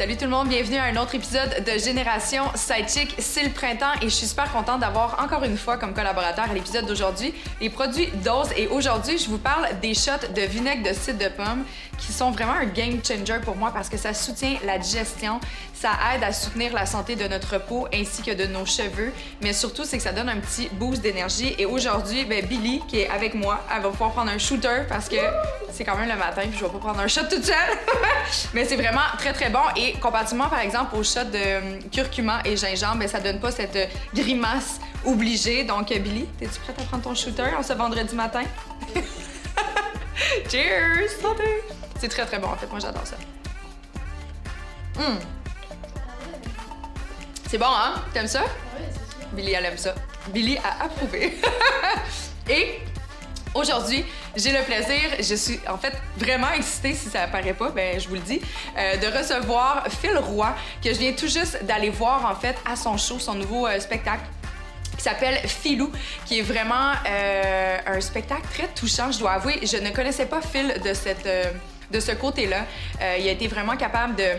Salut tout le monde, bienvenue à un autre épisode de Génération Sidechick. C'est le printemps et je suis super contente d'avoir encore une fois comme collaborateur à l'épisode d'aujourd'hui les produits Dose. Et aujourd'hui, je vous parle des shots de vinaigre de cidre de pomme qui sont vraiment un game changer pour moi parce que ça soutient la digestion, ça aide à soutenir la santé de notre peau ainsi que de nos cheveux, mais surtout c'est que ça donne un petit boost d'énergie. Et aujourd'hui, ben, Billy qui est avec moi, elle va pouvoir prendre un shooter parce que c'est quand même le matin puis je vais pas prendre un shot toute seule. mais c'est vraiment très très bon et comparativement par exemple au shot de hum, curcuma et gingembre, ben, ça donne pas cette grimace obligée. Donc Billy, es-tu prête à prendre ton shooter en ce vendredi matin? Cheers! Santé! C'est très très bon en fait, moi j'adore ça. Hum. C'est bon, hein? T'aimes ça? Oui, c'est sûr. Billy, elle aime ça. Billy a approuvé. Et aujourd'hui, j'ai le plaisir, je suis en fait vraiment excitée, si ça apparaît pas, ben je vous le dis, euh, de recevoir Phil Roy, que je viens tout juste d'aller voir en fait à son show, son nouveau euh, spectacle qui s'appelle Philou, qui est vraiment euh, un spectacle très touchant, je dois avouer. Je ne connaissais pas Phil de, cette, de ce côté-là. Il a été vraiment capable de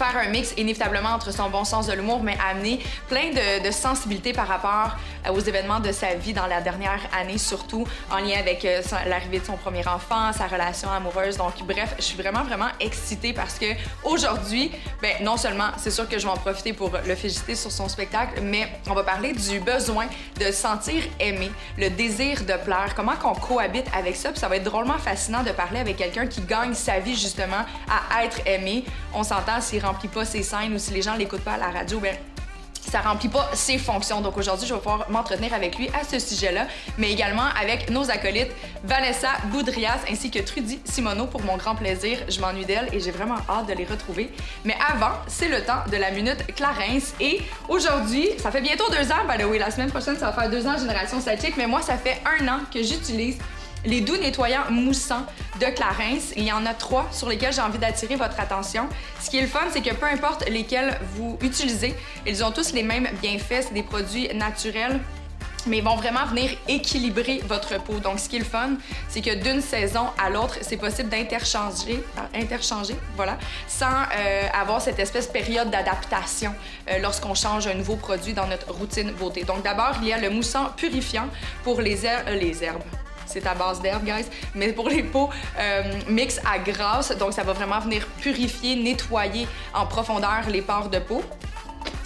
faire un mix inévitablement entre son bon sens de l'humour, mais amener plein de, de sensibilité par rapport euh, aux événements de sa vie dans la dernière année, surtout en lien avec euh, l'arrivée de son premier enfant, sa relation amoureuse. Donc, bref, je suis vraiment, vraiment excitée parce que aujourd'hui, ben, non seulement, c'est sûr que je vais en profiter pour le féliciter sur son spectacle, mais on va parler du besoin de se sentir aimé, le désir de plaire, comment qu'on cohabite avec ça. Puis ça va être drôlement fascinant de parler avec quelqu'un qui gagne sa vie justement à être aimé. On s'entend s'il remplit pas ses scènes ou si les gens l'écoutent pas à la radio, ben ça remplit pas ses fonctions. Donc aujourd'hui, je vais pouvoir m'entretenir avec lui à ce sujet-là, mais également avec nos acolytes Vanessa Boudrias ainsi que Trudy Simoneau pour mon grand plaisir. Je m'ennuie d'elle et j'ai vraiment hâte de les retrouver. Mais avant, c'est le temps de la minute Clarence et aujourd'hui, ça fait bientôt deux ans, by the way, la semaine prochaine, ça va faire deux ans Génération Statique, mais moi, ça fait un an que j'utilise les doux nettoyants moussants de Clarence. Il y en a trois sur lesquels j'ai envie d'attirer votre attention. Ce qui est le fun, c'est que peu importe lesquels vous utilisez, ils ont tous les mêmes bienfaits. C'est des produits naturels mais ils vont vraiment venir équilibrer votre peau. Donc, ce qui est le fun, c'est que d'une saison à l'autre, c'est possible d'interchanger, interchanger, voilà, sans euh, avoir cette espèce de période d'adaptation euh, lorsqu'on change un nouveau produit dans notre routine beauté. Donc, d'abord, il y a le moussant purifiant pour les, les herbes. C'est à base d'herbes, guys. Mais pour les peaux euh, mix à grasse, donc ça va vraiment venir purifier, nettoyer en profondeur les pores de peau.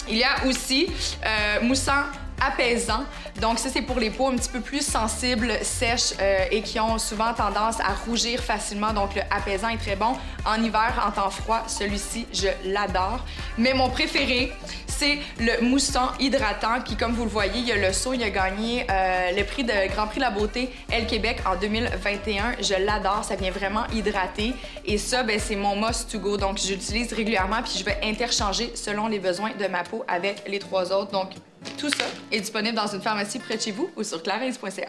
Il y a aussi euh, moussant apaisant. Donc ça, c'est pour les peaux un petit peu plus sensibles, sèches euh, et qui ont souvent tendance à rougir facilement. Donc le apaisant est très bon. En hiver, en temps froid, celui-ci, je l'adore. Mais mon préféré, c'est le moussant hydratant qui, comme vous le voyez, il y a le saut, il a gagné euh, le prix de Grand Prix de la beauté Elle Québec en 2021. Je l'adore, ça vient vraiment hydrater. Et ça, ben, c'est mon must to go. Donc, j'utilise régulièrement puis je vais interchanger selon les besoins de ma peau avec les trois autres. Donc, tout ça est disponible dans une pharmacie près de chez vous ou sur clarins.ca.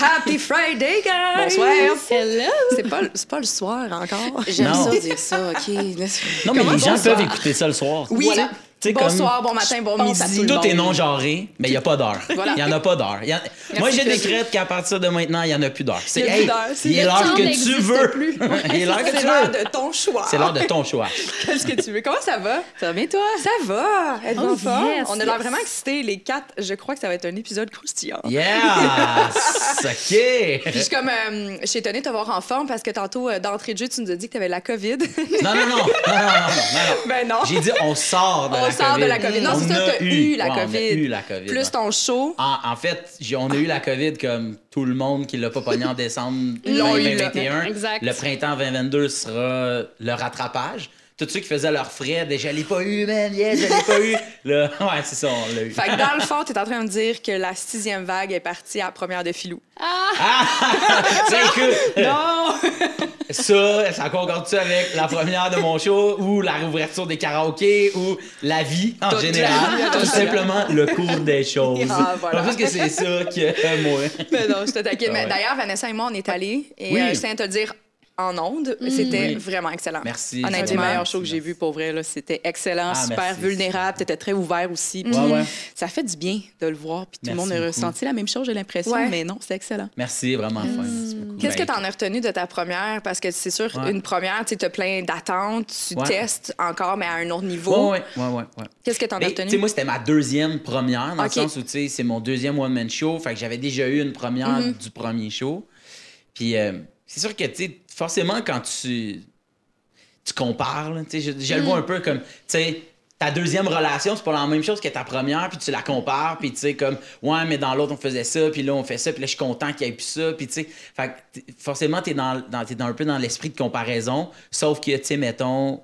Happy Friday, guys! Bonsoir. Hello! C'est pas, c'est pas le soir encore. J'aime Non. ça dire ça, OK. Non, mais Comment les gens bonsoir? peuvent écouter ça le soir. Oui, Voilà. Comme- bonsoir, bon matin, bon midi. tout Tout est non-genré, mais il n'y a pas d'heure. Voilà. Il n'y en a pas d'heure. En- Moi, j'ai décrète qu'à partir de maintenant, il n'y en a plus d'heure. C'est Il y a plus d'heure. C'est il est le l'heure que tu veux. plus. il est l'heure que C'est l'heure de ton choix. C'est l'heure de ton choix. Qu'est-ce que tu veux? Comment ça va? Ça va bien, toi? Ça va! Êtes-vous Oh, en forme? yes, On a l'air yes. vraiment excités, les quatre. Je crois que ça va être un épisode croustillant. Yes! Puis je OK! suis comme, euh, je suis étonnée de te voir en forme parce que tantôt, euh, d'entrée de jeu, tu nous as dit que tu avais la COVID. Non, non, non. non, non, non, non, non. ben non. J'ai dit, on sort de la sort COVID. de la COVID. Non, On c'est ça, a t'as eu la Ouais, On a COVID. eu la COVID. Plus ton show. En, en fait, j'ai- on a eu la COVID comme tout le monde qui l'a pas pogné en décembre Ils l'ont eu, là. 2021. Exact. Le printemps 2022 sera le rattrapage. Tous ceux qui faisaient leurs frais, déjà, je l'ai pas eu, man, yes, je l'ai pas eu. Là, ouais, c'est ça, on l'a eu. Fait que dans le fond, t'es en train de me dire que la sixième vague est partie à la première de Filou. Ah! C'est écoute, Non! ça, ça concorde-tu avec la première de mon show ou la réouverture des karaokés ou la vie en général? Tout simplement le cours des choses. Ah, voilà. Je pense que c'est ça que moi. Mais non, je te taquine. Ah. D'ailleurs, Vanessa et moi, on est allés et Oui. euh, je tiens à te dire en ondes, c'était Oui. vraiment excellent. Merci. Un des Honnêtement. meilleurs shows que j'ai vu pour vrai. là. C'était excellent, Ah, super merci. vulnérable. T'étais très ouvert aussi. puis Ouais, ouais. Ça fait du bien de le voir. Puis tout le monde a ressenti la même chose, j'ai l'impression. Ouais. Mais non, c'est excellent. Merci, vraiment. Qu'est-ce que tu en as retenu de ta première? Parce que c'est sûr, Ouais. une première, tu as plein d'attentes, tu Ouais. testes encore, mais à un autre niveau. Ouais, ouais. ouais. Qu'est-ce que tu en as retenu? moi, c'était ma deuxième première, dans Ok. le sens où, tu sais, c'est mon deuxième one-man show. Fait que j'avais déjà eu une première Mhm. du premier show. Puis, euh, c'est sûr que, tu forcément, quand tu, tu compares, tu je, je le vois un peu comme, tu sais, ta deuxième relation, c'est pas la même chose que ta première, puis tu la compares, puis tu sais, comme, ouais, mais dans l'autre, on faisait ça, puis là, on fait ça, puis là, je suis content qu'il y ait plus ça, puis tu sais, fait que, t- forcément, t'es dans, dans, t'es dans un peu dans l'esprit de comparaison, sauf que, tu sais, mettons,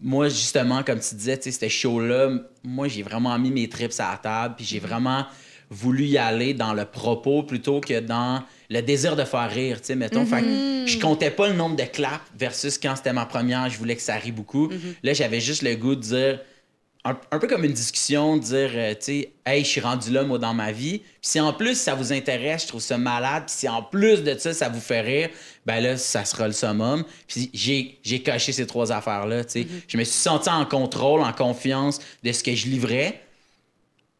moi, justement, comme tu disais, tu sais, ce show-là, moi, j'ai vraiment mis mes trips à la table, puis j'ai vraiment voulu y aller dans le propos plutôt que dans le désir de faire rire, tu sais, mettons. Fait que je comptais pas le nombre de claps versus quand c'était ma première, je voulais que ça rie beaucoup. Là, j'avais juste le goût de dire, un, un peu comme une discussion, dire, euh, tu sais, hey, je suis rendu là, moi, dans ma vie. Puis si en plus ça vous intéresse, je trouve ça malade. Puis si en plus de ça, ça vous fait rire, ben là, ça sera le summum. Puis j'ai, coché ces trois affaires-là, tu sais. Je me suis senti en contrôle, en confiance de ce que je livrais.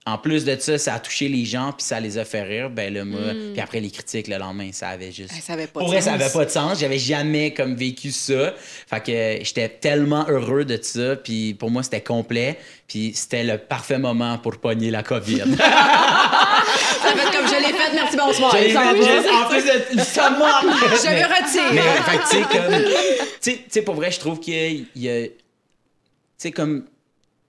En plus de ça, ça a touché les gens, puis ça les a fait rire. Ben là, moi, puis après les critiques le lendemain, ça avait juste. Eh, ça avait pas Pour de vrai, ça avait pas de sens. J'avais jamais comme vécu ça. Fait que j'étais tellement heureux de ça. Puis pour moi, c'était complet. Puis c'était le parfait moment pour pogner la COVID. Ça fait comme je l'ai fait, merci, bonsoir. Ça fait va? en plus de ça manque. Je Mais- me retire. Mais fait tu sais, comme. Tu sais- tu sais, pour vrai, je trouve qu'il y a. il y a- Tu sais, comme.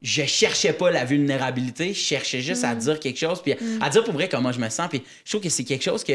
Je cherchais pas la vulnérabilité, je cherchais juste à dire quelque chose, puis à dire pour vrai comment je me sens. Puis je trouve que c'est quelque chose que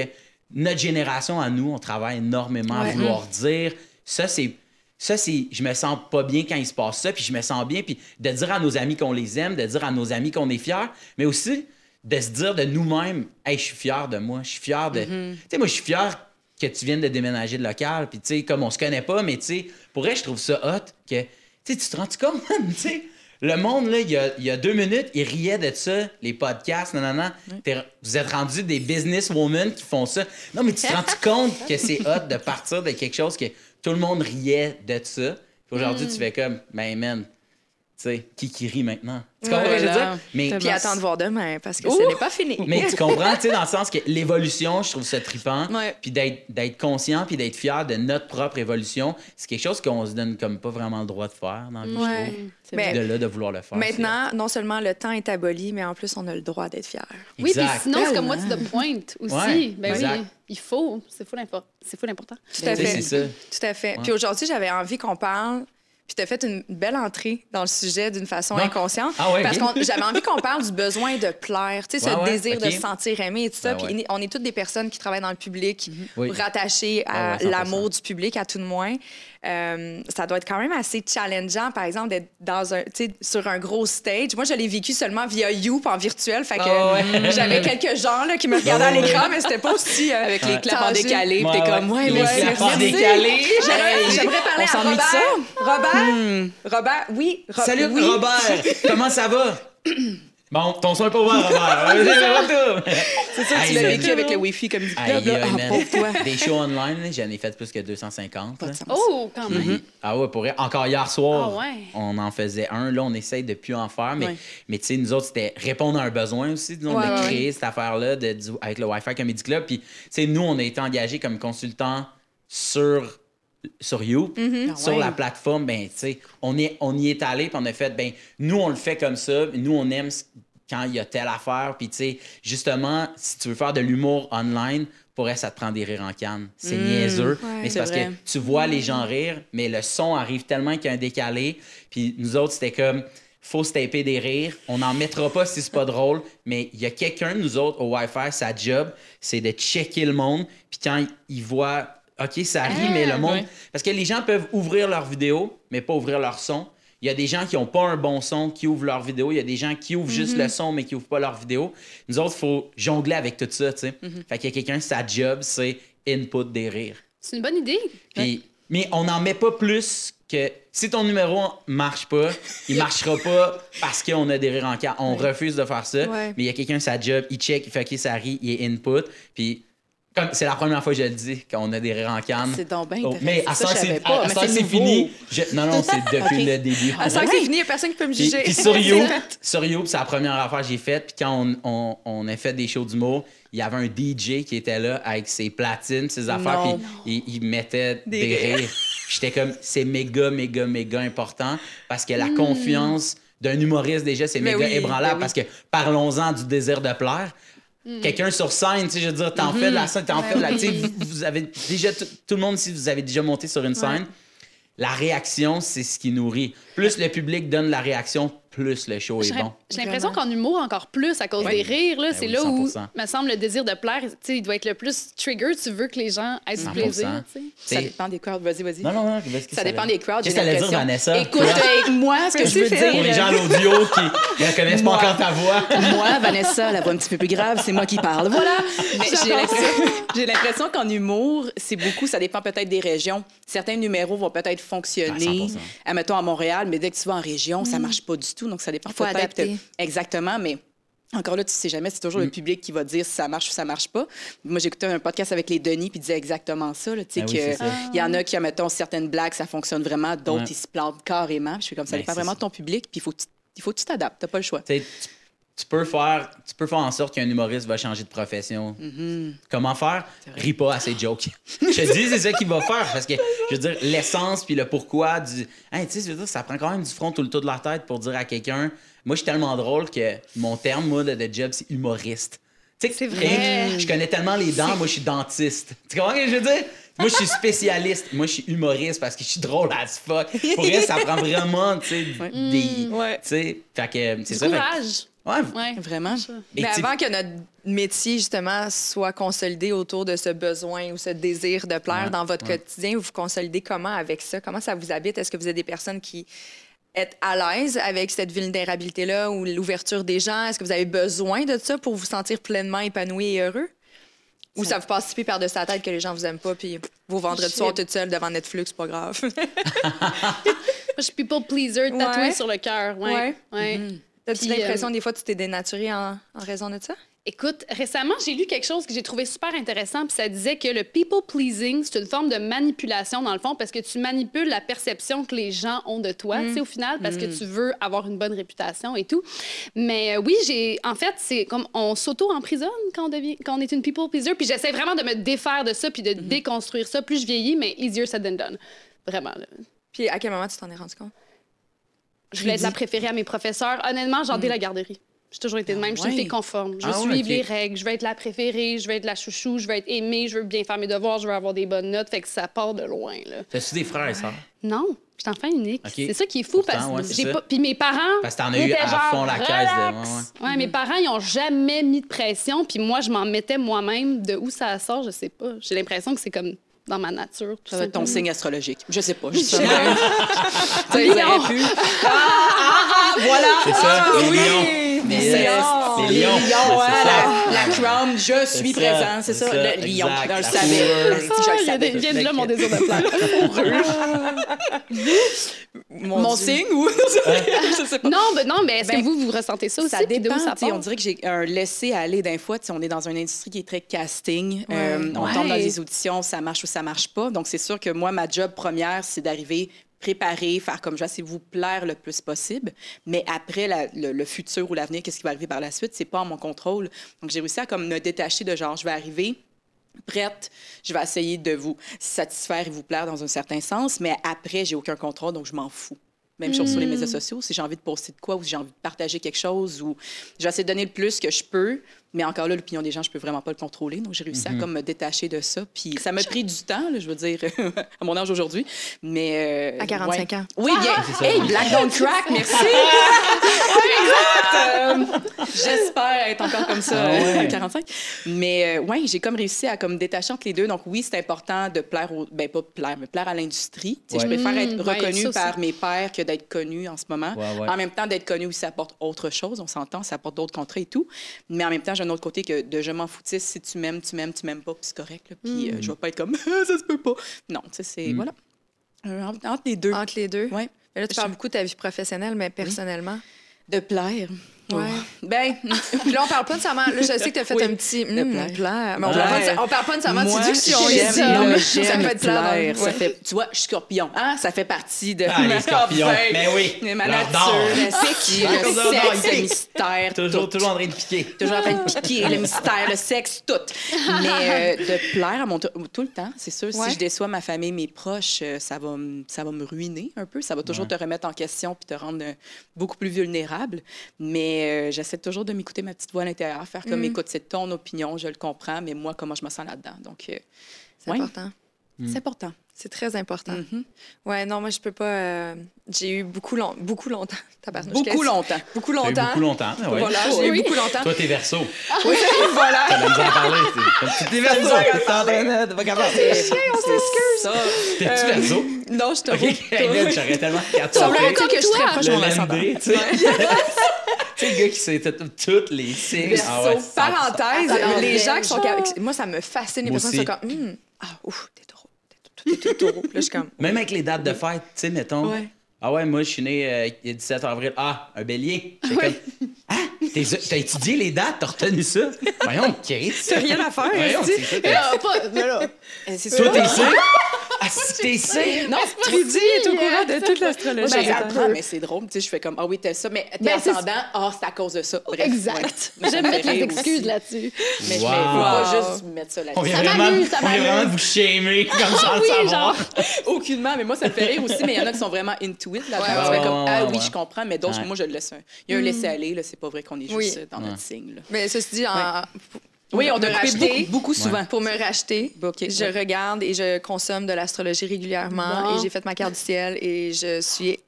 notre génération à nous, on travaille énormément à vouloir dire. Ça, c'est. Ça, c'est. Je me sens pas bien quand il se passe ça, puis je me sens bien, puis de dire à nos amis qu'on les aime, de dire à nos amis qu'on est fiers, mais aussi de se dire de nous-mêmes, hey, je suis fier de moi, je suis fier de. Tu sais, moi, je suis fier que tu viennes de déménager de local, puis tu sais, comme on se connaît pas, mais tu sais, pour vrai, je trouve ça hot que. Tu sais, tu te rends compte, tu sais. Le monde, là, il y a, il y a deux minutes, il riait de ça, les podcasts, non, non, non. T'es- Vous êtes rendus des businesswomen qui font ça. Non, mais tu te rends compte que c'est hot de partir de quelque chose que tout le monde riait de ça? Puis aujourd'hui, tu fais comme, ben, man, sais, qui qui rit maintenant? Tu comprends ce que je veux dire? Mais, Puis attends de voir demain, parce que Ouh! ce n'est pas fini. mais tu comprends, tu sais, dans le sens que l'évolution, je trouve ça trippant. Ouais. Puis d'être, d'être conscient, puis d'être fier de notre propre évolution, c'est quelque chose qu'on se donne comme pas vraiment le droit de faire dans la vie, je Ouais. trouve. C'est Mais- De là, de vouloir le faire. Maintenant, non seulement le temps est aboli, mais en plus, on a le droit d'être fier. Oui, puis sinon, c'est comme Tellement. what's the point aussi. Ouais, ben exact. oui, il faut. C'est fou l'important. C'est fou l'important. Tout à Tu fait. c'est ça. Tout à fait. Ouais. Puis aujourd'hui, j'avais envie qu'on parle. Puis tu as fait une belle entrée dans le sujet d'une façon Non. inconsciente. Ah ouais, parce que j'avais envie qu'on parle du besoin de plaire, tu sais, ce Ouais, désir de se sentir aimé et tout ça. Ben Puis on est toutes des personnes qui travaillent dans le public, Oui. rattachées à 100%. l'amour du public, à tout de moins. Euh, ça doit être quand même assez challengeant, par exemple, d'être dans un, sur un gros stage. Moi, je l'ai vécu seulement via You, en virtuel. Fait que ouais. j'avais quelques gens là, qui me regardaient à ouais. l'écran, mais c'était pas aussi. euh, Avec les claps en décalé, puis t'es comme, ouais, Les claps en merci. décalé. J'aimerais parler On à Robert. ça? Robert, Robert, oui. Ro- Salut oui. Robert! Comment ça va? Bon, ton est pas ouvert, Robert. C'est ça, tu l'as vécu avec le Wi-Fi comme du Aïe, club. là. aïe, Ah, pauvre toi. Des shows online, j'en ai fait plus que 250. Pas là. de sens. Oh, quand même. Ah ouais, pour. Encore hier soir, Ah ouais. on en faisait un. Là, on essaye de plus en faire. Mais, Ouais. mais tu sais, nous autres, c'était répondre à un besoin aussi, disons, Ouais, de ouais, créer cette affaire-là avec le Wi-Fi Comedy Club. Puis, tu sais, nous, on a été engagés comme consultants sur, sur You, Ah sur la plateforme. Ben, on, est- on y est allé, puis on a fait, ben, nous, on le fait comme ça. Nous, on aime quand il y a telle affaire. Puis, tu sais, justement, si tu veux faire de l'humour online, pour elle, ça te prend des rires en canne. C'est niaiseux. ouais, mais c'est parce vrai. que tu vois les gens rire, mais le son arrive tellement qu'il y a un décalé. Puis nous autres, c'était comme, faut se taper des rires. On n'en mettra pas si c'est pas drôle, mais il y a quelqu'un nous autres au Wi-Fi, sa job, c'est de checker le monde. Puis quand il voit, OK, ça rit, mais le monde. ouais. Parce que les gens peuvent ouvrir leur vidéo, mais pas ouvrir leur son. il y a des gens qui ont pas un bon son qui ouvrent leur vidéo, il y a des gens qui ouvrent juste Mhm. le son mais qui ouvrent pas leur vidéo. Nous autres, il faut jongler avec tout ça, tu sais. Mhm. Fait qu'il y a quelqu'un, sa job, c'est input des rires. C'est une bonne idée. Puis, Mais on n'en met pas plus que. Si ton numéro marche pas, il marchera pas parce qu'on a des rires en cas. On refuse de faire ça. Mais il y a quelqu'un, sa job, il check, il fait OK, ça rit, il est input. Puis, c'est la première fois que je le dis, qu'on a des rires en canne. C'est donc bien Oh, mais à ça, c'est à- à ça, c'est c'est fini. Je- Non, non, c'est depuis le début. À ça que c'est fini, il n'y a personne qui peut me Puis, juger. puis sur You, sur You, c'est la première affaire que j'ai faite. Puis quand on, on, on a fait des shows d'humour, il y avait un DJ qui était là avec ses platines, ses affaires, Non. puis il, il mettait des, Des rires. rires. J'étais comme, c'est méga, méga, méga important parce que la confiance d'un humoriste, déjà, c'est méga oui, ébranlable oui. parce que parlons-en du désir de plaire. Quelqu'un sur scène, tu sais, je veux dire, t'en fais de la scène, t'en fais de la. tu sais, vous, vous avez déjà, tout, tout le monde, si vous avez déjà monté sur une scène, la réaction, c'est ce qui nourrit. Plus le public donne la réaction, plus le show est J'ai bon. j'ai l'impression qu'en humour, encore plus, à cause Oui. des rires, là, Ben c'est oui, là où, 100%. me semble, le désir de plaire, tu sais, il doit être le plus trigger. Tu veux que les gens aient du 100%. plaisir. Ça dépend des crowds. Vas-y, vas-y. Non, non, non. Ça dépend des crowds. Qu'est-ce j'ai que t'allais dire, l'impression. Vanessa? Écoute, euh, moi, ce que je veux dire. Pour les gens à l'audio qui ne connaissent pas encore ta voix. Moi, Vanessa, la voix un petit peu plus grave, c'est moi qui parle. Voilà. J'ai l'impression- l'impression qu'en humour, c'est beaucoup, ça dépend peut-être des régions. Certains numéros vont peut-être fonctionner, Ouais, 100%. admettons à Montréal, mais dès que tu vas en région, ça marche pas du tout. Donc, ça dépend Faut peut-être. adapter. Exactement, mais. Encore là, tu sais jamais, c'est toujours le public qui va dire si ça marche ou ça marche pas. Moi, j'écoutais un podcast avec les Denis, puis ils disaient exactement ça. là, tu sais, Ah que ça. il y en a qui, mettons, certaines blagues, ça fonctionne vraiment, d'autres, Ouais. ils se plantent carrément. Je suis comme ça, Ben, dépend vraiment de ton public, puis il faut, que tu- il faut que tu t'adaptes, t'as pas le choix. Tu- peux faire tu peux faire en sorte qu'un humoriste va changer de profession. Comment faire? Ris pas à ses jokes. je te dis c'est ça qu'il va faire parce que je veux dire l'essence puis le pourquoi du Hey, tu sais ça prend quand même du front tout le tour de la tête pour dire à quelqu'un moi je suis tellement drôle que mon terme moi de, de job c'est humoriste. Tu sais, C'est vrai. Je connais tellement les dents, moi je suis dentiste. Tu comprends ce que je veux dire? Moi, je suis spécialiste. Moi, je suis humoriste parce que je suis drôle as fuck. Pour elle, ça prend vraiment, tu sais, des... Ouais. Tu sais, fait que c'est Du ça. fait courage. Ouais. Ouais. Vraiment. Mais avant que notre métier, justement, soit consolidé autour de ce besoin ou ce désir de plaire Ouais, dans votre ouais. quotidien, vous vous consolidez comment avec ça? Comment ça vous habite? Est-ce que vous êtes des personnes qui êtes à l'aise avec cette vulnérabilité-là ou l'ouverture des gens? Est-ce que vous avez besoin de ça pour vous sentir pleinement épanoui et heureux? Ou ça vous passe si par-dessus la tête que les gens vous aiment pas, puis vous vendredi soir toute seule devant Netflix, c'est pas grave. Moi, je suis people pleaser tatoué Ouais. sur le cœur. Ouais. Ouais. Ouais. T'as-tu l'impression euh, des fois tu t'es dénaturé en, en raison de ça? Écoute, récemment, j'ai lu quelque chose que j'ai trouvé super intéressant, puis ça disait que le people pleasing, c'est une forme de manipulation dans le fond, parce que tu manipules la perception que les gens ont de toi, tu sais, au final, parce que tu veux avoir une bonne réputation et tout. Mais euh, oui, j'ai, en fait, c'est comme on s'auto-emprisonne quand on devient, quand on est une people pleaser, puis j'essaie vraiment de me défaire de ça, puis de déconstruire ça. Plus je vieillis, mais easier said than done. Vraiment. là. Puis à quel moment tu t'en es rendu compte? Je voulais être la préférée à mes professeurs. Honnêtement, genre dès la garderie. J'ai toujours été de même. Je suis une fille conforme. Je Ah suis ouais, les règles. Je veux être la préférée. Je veux être la chouchou. Je veux être aimée. Je veux bien faire mes devoirs. Je veux avoir des bonnes notes. Fait que ça part de loin. T'as-tu des frères et sœurs? Non, je suis enfant unique. Ok. C'est ça qui est fou Pourtant, parce que j'ai pas. Puis mes parents. Parce que t'en as eu à genre, fond la caisse de- Ouais, mes parents, ils ont jamais mis de pression. Puis moi, je m'en mettais moi-même. De où ça sort, je sais pas. J'ai l'impression que c'est comme dans ma nature. tout Ça va être ton signe astrologique. Je sais pas. Je sais pas. pu. Ah, ah, ah, voilà. C'est ça, Ah, oui. Mais Les c'est- ça. la, la crown, je suis présent, c'est ça, ça, le lion. exact, Dans le savais. Ah, il y a des- savais. vient de là mon désir de plaire. Mon signe ou? Je sais pas. Non, ben non, mais est-ce Ben, que vous, vous ressentez ça aussi? Ça dépend. on dirait que j'ai un laisser-aller d'un fois. On est dans une industrie qui est très casting. Euh, on Ouais. tombe dans des auditions, ça marche ou ça marche pas. Donc, c'est sûr que moi, ma job première, c'est d'arriver préparer, faire comme je vais essayer de vous plaire le plus possible. Mais après, la- le, le futur ou l'avenir, qu'est-ce qui va arriver par la suite, c'est pas en mon contrôle. Donc, j'ai réussi à comme me détacher de genre, je vais arriver prête, je vais essayer de vous satisfaire et vous plaire dans un certain sens, mais après, j'ai aucun contrôle, donc je m'en fous. Même chose sur les médias sociaux, si j'ai envie de poster de quoi ou si j'ai envie de partager quelque chose ou je vais essayer de donner le plus que je peux, Mais encore là, l'opinion des gens, je peux vraiment pas le contrôler. Donc, j'ai réussi à comme me détacher de ça. Puis ça m'a pris du temps, là, je veux dire, à mon âge aujourd'hui. Mais. euh, À 45 ans. Oui, bien. c'est ça. Hey, Black Don't Crack, merci. Euh, J'espère être encore comme ça Ah ouais. à 45. Mais euh, ouais, j'ai comme réussi à comme détacher entre les deux. Donc oui, c'est important de plaire au ben pas plaire, mais plaire à l'industrie. Ouais. Je préfère être Mmh, ouais, reconnue par mes pairs que d'être connue en ce moment. Ouais, ouais. En même temps, d'être connue aussi, ça apporte autre chose. On s'entend, ça apporte d'autres contrats et tout. Mais en même temps, un autre côté que de je m'en foutisse. Si tu m'aimes, tu m'aimes, tu m'aimes pas, puis c'est correct. là. Puis euh, je vais pas être comme ça se peut pas. Non, tu sais, c'est voilà. Euh, entre entre les deux. Entre les deux. Mais là, tu parles beaucoup de ta vie professionnelle, mais personnellement. De plaire. Ouais. Ben, Puis là, on parle pas nécessairement. Là, je sais que tu as fait Oui. un petit. Le plaire. plaire. Mais on, Ouais. parle pas, de- on parle pas nécessairement de Moi, ici, là, là. j'aime Ça fait plaire. dans- plaire. Ça fait, tu vois, je suis scorpion. Hein? Ça fait partie de Ah, les ma scorpions. Mais oui, Mais ma nature, le piquer, Leur le sexe, le pique. mystère, Toujours, tout. toujours en train de piquer. Toujours en train de piquer, le mystère, le sexe, tout. Mais euh, de plaire à mon tout le temps, c'est sûr. Ouais. Si je déçois ma famille, mes proches, euh, ça va, me- ça va me ruiner un peu. Ça va toujours te remettre en question puis te rendre euh, beaucoup plus vulnérable. Mais euh, j'essaie toujours de m'écouter ma petite voix à l'intérieur, faire comme, écoute, c'est ton opinion, je le comprends, mais moi, comment je me sens là-dedans? Donc, euh, C'est Ouais. important. c'est important. C'est très important. Mhm. Ouais, non, moi, je peux pas. euh, J'ai eu beaucoup, long... beaucoup longtemps. Tabarnouche, Beaucoup longtemps. Beaucoup longtemps. beaucoup longtemps. ah ouais. Voilà, j'ai eu Oui. beaucoup longtemps. Toi, t'es verso. Oui, voilà. T'as nous en parler. c'est- T'es verso. T'es en train de- t'es pas capable. C'est ça. T'es-tu verso? Non, je te Ok, regarde, j'aurais tellement Ça aurait été que je suis très proche de mon ascendant. Sais. Le gars qui sait tout- toutes les signes. Ah ouais, Sauf parenthèse, Ah, les ouais. gens qui sont. Moi, ça me fascine. Les Moi personnes qui sont comme. Hum, ah, ouf, t'es taureau. T'es taureau. Là, je suis comme. Même avec les dates de fête, tu sais, mettons. Ouais. Ah ouais, moi, je suis né euh, le 17 avril. Ah, un bélier. Comme, ah, t'es- t'as étudié les dates, t'as retenu ça? Voyons, Chris. T'as rien à faire, Voyons, c'est ça. Ah, pas, mais là, C'est Toi, t'es sûr? Ah, t'es? Non, Trudy est au courant de toute l'astrologie. ben, j'apprends, mais c'est drôle. Tu sais, je fais comme, ah oui, t'as ça, mais t'es Ben, ascendant, ah, c'est à cause de ça. Bref, exact. ouais. Ça J'aime me mettre les rire excuses là-dessus. Mais je Wow. faut pas Wow. juste mettre ça On vient là-dessus. Ça vraiment, m'amuse, ça on vient m'amuse. vraiment de vous shamer comme sans le oui, savoir. Aucunement, mais moi, ça me fait rire aussi. Mais il y en a qui sont vraiment into it là-dedans. Ouais, tu fais ouais, comme, ah oui, ouais. je comprends, mais d'autres, Ouais. moi, je le laisse. un- Il y a un laisser-aller, là. C'est pas vrai qu'on est juste dans notre signe. Mais ceci dit, en- Oui, on me a coupé racheter. beaucoup, beaucoup souvent. Pour me racheter, Ok, je ouais. regarde et je consomme de l'astrologie régulièrement Bon. et j'ai fait ma carte du ciel et je suis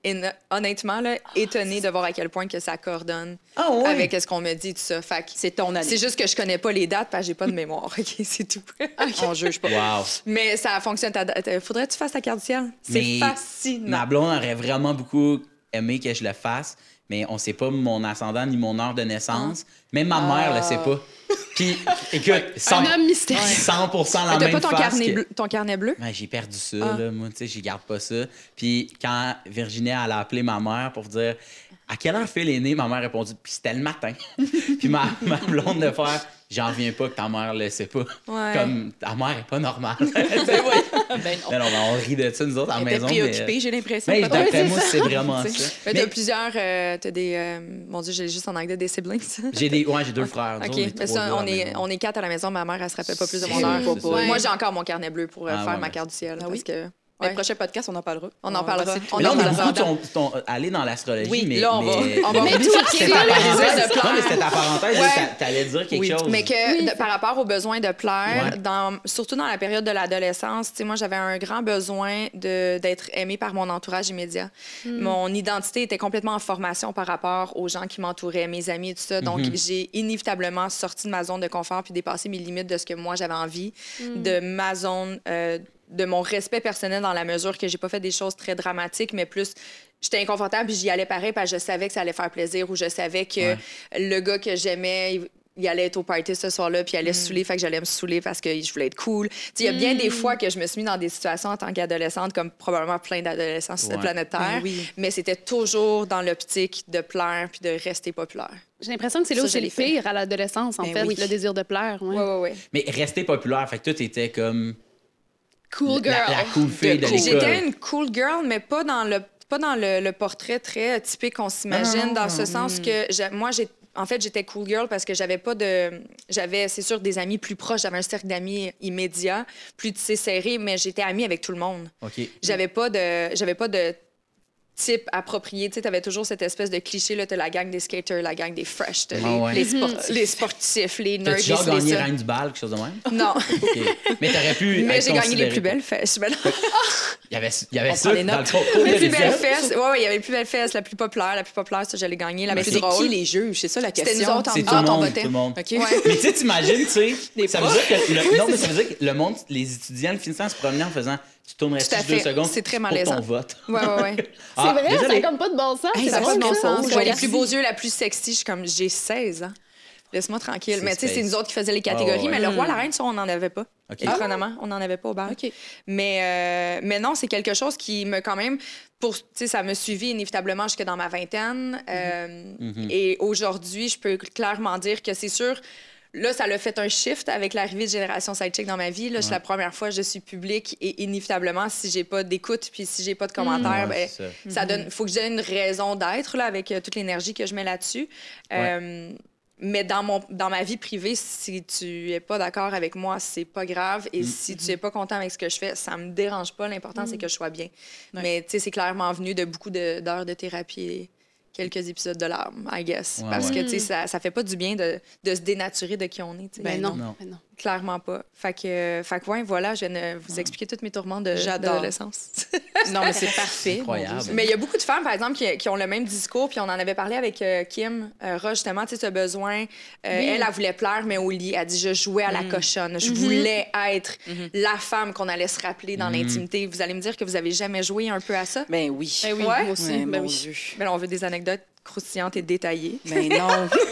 honnêtement là, étonnée de voir à quel point que ça coordonne Ah avec ce qu'on me dit tout ça. Fait que C'est ton année. c'est juste que je connais pas les dates parce que j'ai pas de mémoire. OK, c'est tout. On juge pas. Wow. Mais ça fonctionne. Faudrait que tu fasses ta carte du ciel? C'est fascinant. Ma blonde aurait vraiment beaucoup aimé que je le fasse, mais on sait pas mon ascendant ni mon heure de naissance. Même ma mère le sait pas. Puis, écoute, 100, Un homme mystérieux. 100% la même pas ton face carnet, que- bleu, ton carnet bleu? J'ai perdu ça, Ah. là. Moi, tu sais, j'y garde pas ça. Puis quand Virginie, elle a appelé ma mère pour dire à quelle heure Phil est né, ma mère a répondu, puis c'était le matin. puis ma, ma blonde de faire, j'en reviens pas que ta mère le sait pas. Ouais. Comme ta mère est pas normale. Ben oui. Ben non. mais on rit de ça, nous autres, à la Elle était maison. mais- préoccupée, j'ai l'impression. Mais peut-être. d'après moi, c'est vraiment ça. Mais Mais t'as plusieurs. euh, t'as des. euh, mon Dieu, j'ai juste en anglais des siblings. J'ai des, ouais, j'ai deux frères. OK. autres, on est Mais ça, on, est, maison. on est quatre à la maison. Ma mère, elle se rappelle pas plus de mon heure. Moi, j'ai encore mon carnet bleu pour euh, Ah, faire ma mais- carte du ciel. Ah parce oui? que. Mais ouais. le prochain podcast, on en parlera. On en parlera. de On là, on a beaucoup ton, ton- aller dans l'astrologie, Oui, mais. là, on va- mais- on va mais- C'était ta parenthèse. Non, mais c'était ta parenthèse, t'allais dire quelque Oui. chose. Mais que Oui, de- c'est par rapport au besoin de plaire, Ouais. dans, surtout dans la période de l'adolescence, tu sais, moi, j'avais un grand besoin de- d'être aimée par mon entourage immédiat. Mon identité était complètement en formation par rapport aux gens qui m'entouraient, mes amis et tout ça. Donc, j'ai inévitablement sorti de ma zone de confort puis dépassé mes limites de ce que moi, j'avais envie, de ma zone, euh, de mon respect personnel dans la mesure que j'ai pas fait des choses très dramatiques, mais plus j'étais inconfortable puis j'y allais pareil parce que je savais que ça allait faire plaisir ou je savais que Ouais. le gars que j'aimais, il, il allait être au party ce soir-là, puis il allait se saouler, fait que j'allais me saouler parce que je voulais être cool. Tu sais, Il y a bien des fois que je me suis mis dans des situations en tant qu'adolescente, comme probablement plein d'adolescents sur cette Ouais. planète Terre, Ben oui. mais c'était toujours dans l'optique de plaire puis de rester populaire. J'ai l'impression que c'est là où l'ai le fait. pire à l'adolescence, en Ben fait, oui. le désir de plaire. ouais. Ouais, ouais, ouais. Mais rester populaire, fait que toi, t'étais comme. Cool la- girl. La, cool fille de l'école. J'étais une cool girl, mais pas dans le pas dans le, le portrait très typique qu'on s'imagine, non, dans ce sens que moi, j'ai en fait, j'étais cool girl parce que j'avais pas de. J'avais, c'est sûr, des amis plus proches. J'avais un cercle d'amis immédiat, plus tissé serré, mais j'étais amie avec tout le monde. OK. J'avais pas de. J'avais pas de type approprié. Tu sais, avais toujours cette espèce de cliché, là, t'as la gang des skaters, la gang des fresh, t'as Ah les, ouais. les sportifs, les sportifs, les nerds, T'as-tu genre les gagné reine du bal, quelque chose de même? Non, OK. Mais t'aurais pu. mais j'ai gagné les plus belles fesses. Mais non. Il y avait, il y avait ça dans le Les plus belles fesses. Ouais, ouais, il y avait les plus belles fesses, la plus populaire, la plus populaire, ça, je l'ai gagnée, la Mais plus c'est drôle. qui les juges? C'est ça la C'était question. nous autres en Ah, monde. Tout le monde. OK. Ouais. Mais tu sais, t'imagines, tu sais, ça veut dire que le, non, mais ça veut dire que le monde, les étudiants, finissant se promener en faisant tu tournerais juste deux secondes C'est très pour malaisant. ton vote. Ouais, ouais, ouais. Ah, c'est vrai, ça désolé. n'a comme pas de bon sens. Hey, c'est ça drôle, va, ça. bon sens. Je vois les plus beaux yeux, la plus sexy. Je suis comme, j'ai 16 ans. Laisse-moi tranquille. Mais tu sais, c'est nous autres qui faisaient les catégories. Ah ouais. Mais le roi, la reine, ça, on n'en avait pas. OK. Étonnamment, on n'en avait pas au bal. OK. Mais, euh, mais non, c'est quelque chose qui me, quand même, pour, tu sais, ça me suivi inévitablement jusque dans ma vingtaine. Euh, Mhm. Et aujourd'hui, je peux clairement dire que c'est sûr. Là, ça l'a fait un shift avec l'arrivée de Génération Sidechick dans ma vie. Là, c'est la première fois que je suis publique et inévitablement, si j'ai pas d'écoute puis si j'ai pas de commentaires, Ouais, ben, ça. ça donne, faut que donne une raison d'être là avec euh, toute l'énergie que je mets là-dessus. Euh, mais dans mon dans ma vie privée, si tu es pas d'accord avec moi, c'est pas grave. Et si tu es pas content avec ce que je fais, ça me dérange pas. L'important c'est que je sois bien. Mais tu sais, c'est clairement venu de beaucoup de- d'heures de, thérapie. Quelques épisodes de larmes, I guess. Ouais, Parce ouais. que, tu sais, ça, ça fait pas du bien de, de se dénaturer de qui on est, tu sais. Ben non, Non. ben non. Clairement pas. Fait que, fait que ouais, voilà, je viens de vous expliquer toutes mes tourments de- J'adore. d'adolescence. Non, mais c'est parfait. Incroyable. Mais il y a beaucoup de femmes, par exemple, qui, qui ont le même discours, puis on en avait parlé avec euh, Kim euh, Roche, justement, tu sais, ce besoin. Euh, Elle, elle voulait plaire, mais au lit. Elle dit Je jouais à la cochonne. Je voulais être la femme qu'on allait se rappeler dans l'intimité. Vous allez me dire que vous avez jamais joué un peu à ça? Ben oui. Ben oui, Ouais? moi aussi. Ouais, ben oui. Dieu. Mais là, on veut des anecdotes croustillantes et détaillées. Ben non.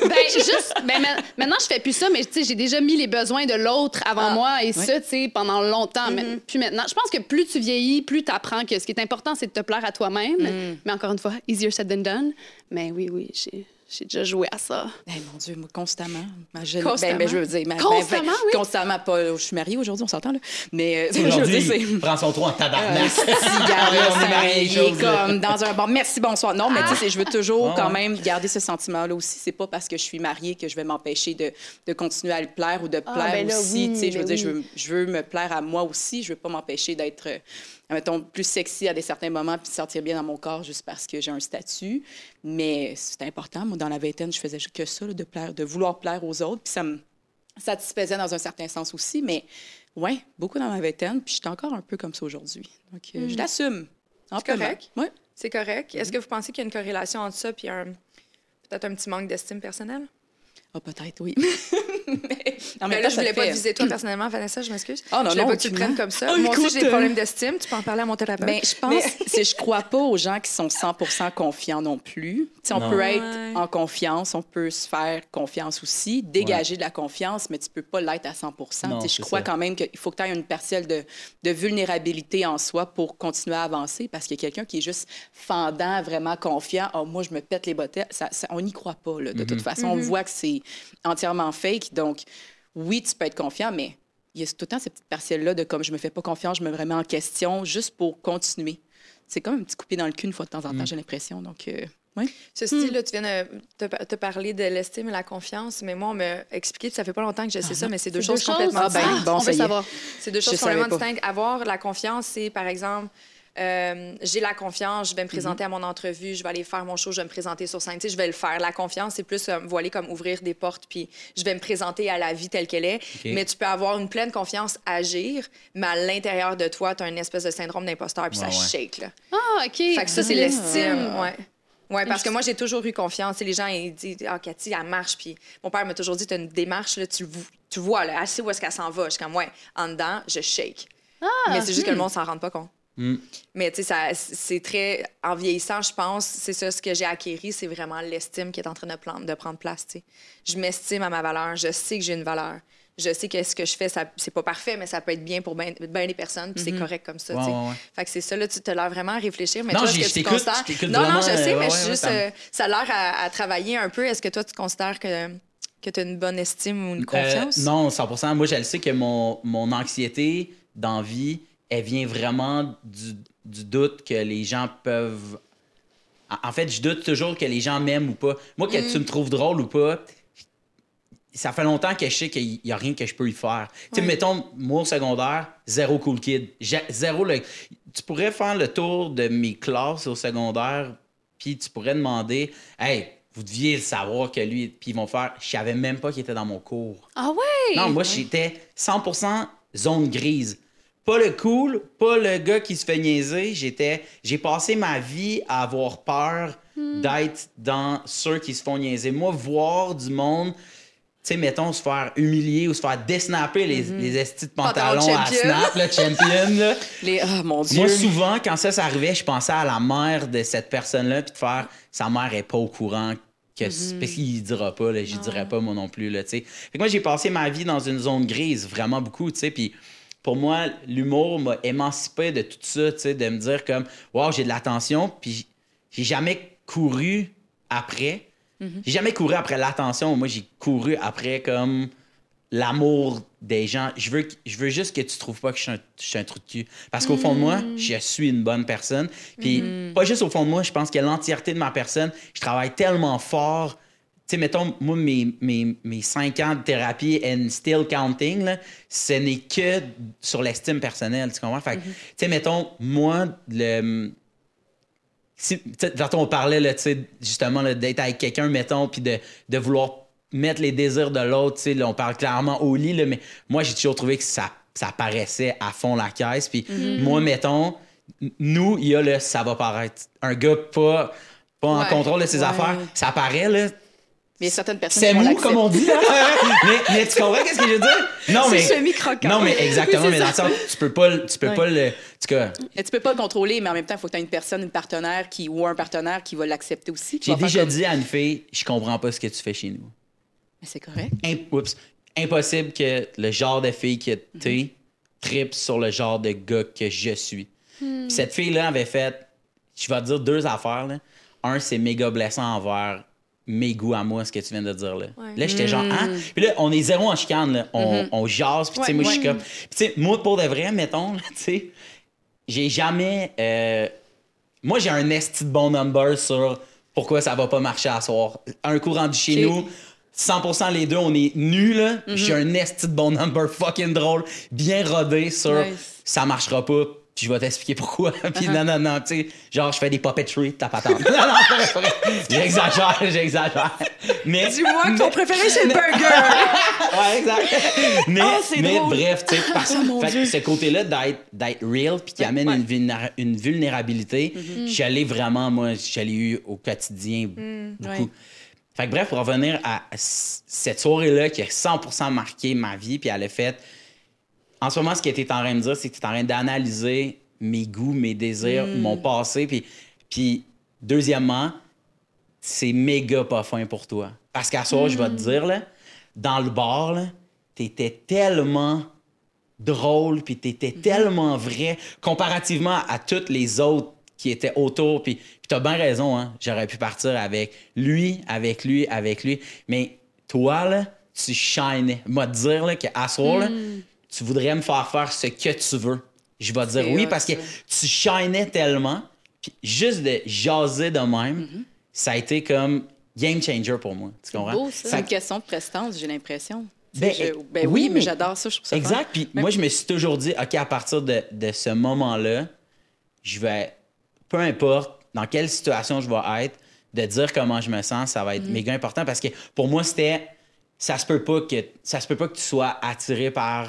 Ben, juste, ben, ma- maintenant, je fais plus ça, mais tu sais, j'ai déjà mis les besoins de l'autre avant Ah, moi et ça, tu sais, pendant longtemps. Mais puis maintenant, je pense que plus tu vieillis, plus tu apprends que ce qui est important, c'est de te plaire à toi-même. Mais encore une fois, easier said than done. Mais oui, oui, j'ai j'ai déjà joué à ça. Ben, mon Dieu, moi, constamment. Ma jeune... Constamment? Ben, ben, je veux dire, ma- ben, Constamment, ben, oui. Constamment, pas... Je suis mariée aujourd'hui, on s'entend, là. Mais, euh, je veux Aujourd'hui, dire, c'est... il prend son trou en tabarnak. Ah, on est comme dans un bon merci bonsoir non mais tu sais c'est- je veux toujours Ah quand ouais. même garder ce sentiment là aussi c'est pas parce que je suis mariée que je vais m'empêcher de, de continuer à le plaire ou de Ah, plaire ben là, aussi oui, tu sais je veux ben dire je oui. veux, je veux me plaire à moi aussi je veux pas m'empêcher d'être euh, mettons plus sexy à des certains moments puis de sentir bien dans mon corps juste parce que j'ai un statut mais c'est important. Moi dans la vingtaine je faisais que ça là, de plaire de vouloir plaire aux autres. Puis ça me satisfaisait dans un certain sens aussi. Mais ouais beaucoup dans ma vingtaine. Puis je suis encore un peu comme ça aujourd'hui. Donc euh, je l'assume. Amplement. correct. ouais. C'est correct. Est-ce que vous pensez qu'il y a une corrélation entre ça et un, peut-être un petit manque d'estime personnelle? Ah, peut-être, oui. mais, en Mais là, temps, je voulais ça pas te viser toi personnellement, Vanessa, je m'excuse. Ah, non, je voulais non, pas que tu le prennes comme ça. Ah, Moi aussi, j'ai des euh, problèmes d'estime. Tu peux en parler à mon thérapeute. Ben, je pense, c'est je crois pas aux gens qui sont 100% confiants non plus. Tu sais, on Non. peut Ouais. être en confiance, on peut se faire confiance aussi, dégager de la confiance, mais tu peux pas l'être à 100 Non, Je crois ça. quand même qu'il faut que tu aies une parcelle de, de vulnérabilité en soi pour continuer à avancer, parce qu'il y a quelqu'un qui est juste fendant, vraiment confiant. Oh, moi, je me pète les bottes. Ça, ça- on n'y croit pas, là, de toute façon. On voit que c'est entièrement fake. Donc, oui, tu peux être confiant, mais il y a tout le temps cette petite partielle-là de comme je me fais pas confiance, je me remets en question juste pour continuer. C'est comme un petit coupé dans le cul une fois de temps en temps, j'ai l'impression. Donc, euh, oui. Ceci dit, là, tu viens de te, te parler de l'estime et la confiance, mais moi, on m'a expliqué, ça fait pas longtemps que je sais ça, mais c'est deux choses deux choses? complètement Ah, ben, distinctes. bon, on ça savoir. C'est deux Je choses complètement distinctes. Avoir la confiance, c'est, par exemple, euh, j'ai la confiance, je vais me présenter à mon entrevue, je vais aller faire mon show, je vais me présenter sur scène. Tu sais, je vais le faire. La confiance, c'est plus euh, voiler comme ouvrir des portes, puis je vais me présenter à la vie telle qu'elle est. Mais tu peux avoir une pleine confiance, agir, mais à l'intérieur de toi, tu as une espèce de syndrome d'imposteur, puis Ouais, ça ouais. shake. Là. Ah, OK. Fait que ça, c'est Ah. l'estime. Ouais. Ouais, parce que moi, j'ai toujours eu confiance. Tu sais, les gens, ils disent Ah, Cathy, elle marche. Puis mon père m'a toujours dit Tu as une démarche, là, tu, tu vois, là, elle sait où est-ce qu'elle s'en va. Je suis comme, ouais, en dedans, je shake. Mais c'est juste que le monde s'en rend pas compte. Mm. Mais tu sais, c'est très. En vieillissant, je pense, c'est ça, ce que j'ai acquéri, c'est vraiment l'estime qui est en train de, plan- de prendre place. tu sais. Je m'estime à ma valeur. Je sais que j'ai une valeur. Je sais que ce que je fais, ça, c'est pas parfait, mais ça peut être bien pour bien des personnes, puis c'est correct comme ça. Ouais, ouais, ouais. Fait que c'est ça, là, tu as l'air vraiment à réfléchir. Mais Non, toi, que tu considères... Non, non, je sais, euh, mais ouais, ouais, juste, me- euh, ça a l'air à, à travailler un peu. Est-ce que toi, tu considères que, que tu as une bonne estime ou une Euh, confiance? non, 100 Moi, je le sais que mon, mon anxiété d'envie, elle vient vraiment du, du doute que les gens peuvent. En- fait, je doute toujours que les gens m'aiment ou pas. Moi, que Mm. tu me trouves drôle ou pas, ça fait longtemps que je sais qu'il n'y a rien que je peux y faire. Tu sais, Ouais. mettons, moi, au secondaire, zéro cool kid. Zéro le. tu pourrais faire le tour de mes classes au secondaire, puis tu pourrais demander, hey, vous deviez le savoir que lui, puis ils vont faire, je savais même pas qu'il était dans mon cours. Ah ouais? Non, moi, j'étais 100% zone grise. Pas le cool, pas le gars qui se fait niaiser. J'étais, j'ai passé ma vie à avoir peur d'être dans ceux qui se font niaiser. Moi, voir du monde, tu sais, mettons, se faire humilier ou se faire désnapper les, les estis de pantalons Pantalon à snap, là, champion, là. Les... Ah, mon Dieu. Moi, souvent, quand ça, ça arrivait, je pensais à la mère de cette personne-là, puis de faire sa mère est pas au courant. Que Parce qu'il dira pas, là, j'y dirais pas moi non plus. Là, tu sais. fait que moi, j'ai passé ma vie dans une zone grise, vraiment beaucoup. tu sais, Puis pour moi, l'humour m'a émancipé de tout ça, tu sais, de me dire comme, wow, j'ai de l'attention, puis j'ai jamais couru après. J'ai jamais couru après l'attention. Moi, j'ai couru après comme l'amour des gens. Je veux, que- je veux juste que tu trouves pas que je suis un, je suis un trou de cul. Parce qu'au fond de moi, je suis une bonne personne. Puis pas juste au fond de moi, je pense que l'entièreté de ma personne, je travaille tellement fort. Sais, mettons, moi, mes, mes, mes cinq ans de thérapie and still counting, là, ce n'est que sur l'estime personnelle, tu comprends? Fait que, tu sais, mettons, moi, le, si, tantôt, on parlait, là, justement, d'être avec quelqu'un, mettons, puis de, de vouloir mettre les désirs de l'autre, tu sais, là, on parle clairement au lit, là, mais moi, j'ai toujours trouvé que ça, ça paraissait à fond la caisse. Puis moi, mettons, nous, il y a le ça va paraître. Un gars pas, pas en contrôle de ses Ouais. affaires, ça paraît, là. Mais certaines personnes C'est mou, comme on dit, là. mais, mais tu comprends qu'est-ce que je veux dire? Non, C'est mais. semi-croquant. Non, mais exactement, mais dans le sens, tu peux pas, le- tu peux Ouais. pas le. En tout cas, Mais tu peux pas le contrôler, mais en même temps, il faut que tu aies une personne, une partenaire qui, ou un partenaire qui va l'accepter aussi. j'ai déjà comme- dit à une fille, je comprends pas ce que tu fais chez nous. Mais c'est correct. Imp- oups. impossible que le genre de fille que t'es tripe sur le genre de gars que je suis. Puis cette fille-là avait fait, je vais te dire deux affaires. Là. Un, c'est méga blessant envers mes goûts à moi, ce que tu viens de dire là. Ouais. Là, j'étais genre, hein? Puis là, on est zéro en chicane, là. On, on jase, puis tu sais, moi, je suis comme. Puis tu sais, moi, pour de vrai, mettons, là, tu sais, j'ai jamais. euh, Moi, j'ai un esti de bon number sur pourquoi ça va pas marcher à soir. Un coup rendu chez nous, 100% les deux, on est nus, là. J'ai un esti de bon number fucking drôle, bien rodé sur Nice. ça marchera pas, puis je vais t'expliquer pourquoi. puis non, non, non, tu sais, genre, je fais des puppetry, ta patente. non, non, j'exagère, j'exagère. Mais. Dis-moi que ton préféré, c'est le burger. Ouais, exact. Mais, Oh, drôle. bref, tu sais, parce Oh, fait ce côté-là d'être, d'être real puis qui amène ouais. une, vulnéra- une vulnérabilité, je l'ai vraiment, moi, je l'ai eu au quotidien beaucoup. Mm, ouais. Fait que bref, pour revenir à cette soirée-là qui a 100% marqué ma vie, puis elle a fait. En ce moment, ce que tu es en train de dire, c'est que tu es en train d'analyser mes goûts, mes désirs, Mm. mon passé. Puis, puis deuxièmement, c'est méga pas fin pour toi. Parce qu'à soir, je vais te dire, là, dans le bar, t'étais tellement drôle, puis t'étais tellement vrai, comparativement à toutes les autres qui étaient autour. Puis, puis t'as bien raison, hein? J'aurais pu partir avec lui, avec lui, avec lui. Mais toi, là, tu shinais. Moi, te dire là, qu'à soir, là, tu voudrais me faire faire ce que tu veux. Je vais te dire oui parce que tu shinais tellement. Puis juste de jaser de même, Mm-hmm. ça a été comme game changer pour moi. Tu comprends? beau, ça. C'est une question de prestance, j'ai l'impression. Ben, je- euh, ben oui, oui, mais mais- j'adore ça, je trouve ça. Exact. Puis moi, je me suis toujours dit, OK, à partir de, de ce moment-là, je vais, peu importe dans quelle situation je vais être, de dire comment je me sens, ça va être méga important parce que pour moi, c'était, ça se peut pas que, ça se peut pas que tu sois attiré par,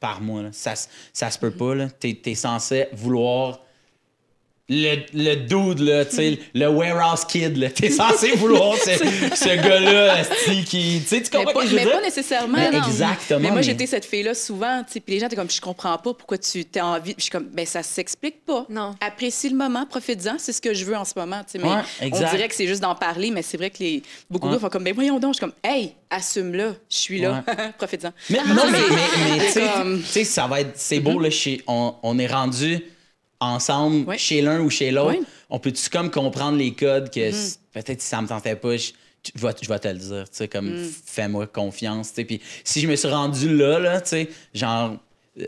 par moi. là. Ça, ça se peut pas. Là. T'es, t'es censé vouloir le, le dude, là, tu sais, le warehouse kid, là. T'es censé vouloir ce, ce gars-là, qui. Tu sais, tu comprends pas, que je veux mais dire? pas nécessairement. Mais non. exactement, Mais moi, mais- j'étais cette fille-là souvent, tu sais, puis les gens étaient comme, je comprends pas pourquoi tu t'as envie. Puis je suis comme, ben ça s'explique pas. Non. Apprécie le moment, profite-en, c'est ce que je veux en ce moment, tu sais. Mais Ouais, exact. on dirait que c'est juste d'en parler, mais c'est vrai que les beaucoup de Ouais. gars font comme, ben voyons donc, je suis comme, hey, assume-le, je suis là, profite-en. Mais, non, mais, mais, mais tu sais, Comme- tu sais, ça va être. C'est beau, là, chez, on, on est rendu ensemble Ouais. chez l'un ou chez l'autre. Ouais. On peut-tu comme comprendre les codes que s- peut-être si ça me tentait pas, je, je vais, je vais te le dire, tu sais, comme fais-moi confiance, tu sais. Puis si je me suis rendu là, là, tu sais, genre, euh,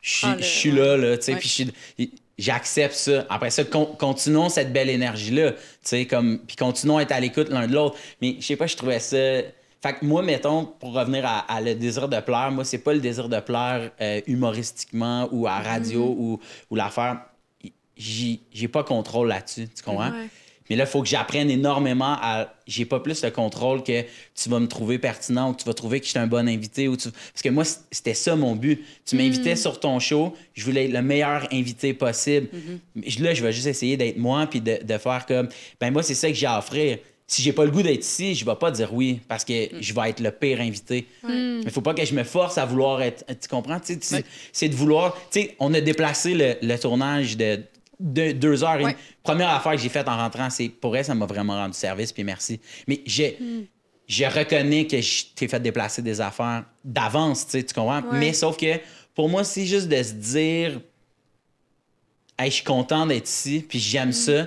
je suis- Ah, je suis là, là, tu sais, puis J'accepte ça. Après ça, con- continuons cette belle énergie-là. Tu sais, comme. Puis continuons à être à l'écoute l'un de l'autre. Mais je sais pas, je trouvais ça. Fait que moi, mettons, pour revenir à, à le désir de plaire, moi, c'est pas le désir de plaire euh, humoristiquement ou à radio ou, ou l'affaire. j'ai pas contrôle là-dessus, tu comprends? Ouais. Mais là, il faut que j'apprenne énormément à. J'ai pas plus le contrôle que tu vas me trouver pertinent ou que tu vas trouver que je suis un bon invité. Ou tu... Parce que moi, c'était ça mon but. Tu m'invitais sur ton show, je voulais être le meilleur invité possible. Mais Là, je vais juste essayer d'être moi puis de, de faire comme. Ben, moi, c'est ça que j'ai à offrir. Si j'ai pas le goût d'être ici, je vais pas dire oui parce que je vais être le pire invité. Mais il faut pas que je me force à vouloir être. Tu comprends? Tu sais, tu- C'est de vouloir. Tu sais, on a déplacé le, le tournage de, de deux heures. demie. Première affaire que j'ai faite en rentrant, c'est pour elle, ça m'a vraiment rendu service, puis merci. Mais j'ai. Je reconnais que je t'ai fait déplacer des affaires d'avance, tu sais, tu comprends? Ouais. Mais sauf que pour moi, c'est juste de se dire Hey, je suis content d'être ici, puis j'aime ça.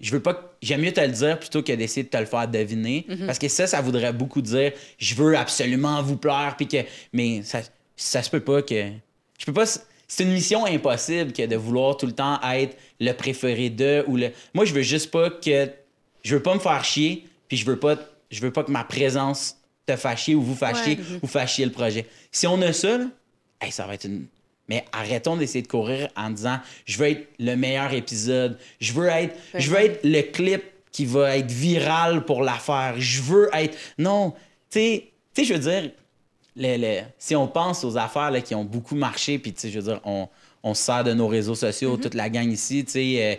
Je veux pas. que- J'aime mieux te le dire plutôt que d'essayer de te le faire deviner. Parce que ça, ça voudrait beaucoup dire je veux absolument vous plaire, puis que. Mais ça, ça se peut pas que. Je peux pas. C'est une mission impossible que de vouloir tout le temps être le préféré de ou le. Moi, je veux juste pas que. Je veux pas me faire chier, puis je veux pas. Je veux pas que ma présence te fasse chier ou vous fasse Ouais. chier ou fasse chier le projet. Si on a ça, là, hey, ça va être une. Mais arrêtons d'essayer de courir en disant je veux être le meilleur épisode, je veux être, je veux être le clip qui va être viral pour l'affaire, je veux être. Non, tu sais, tu sais, je veux dire, le- le- si on pense aux affaires là, qui ont beaucoup marché, puis tu sais, je veux dire, on, on se sert de nos réseaux sociaux, toute la gang ici, tu sais, euh,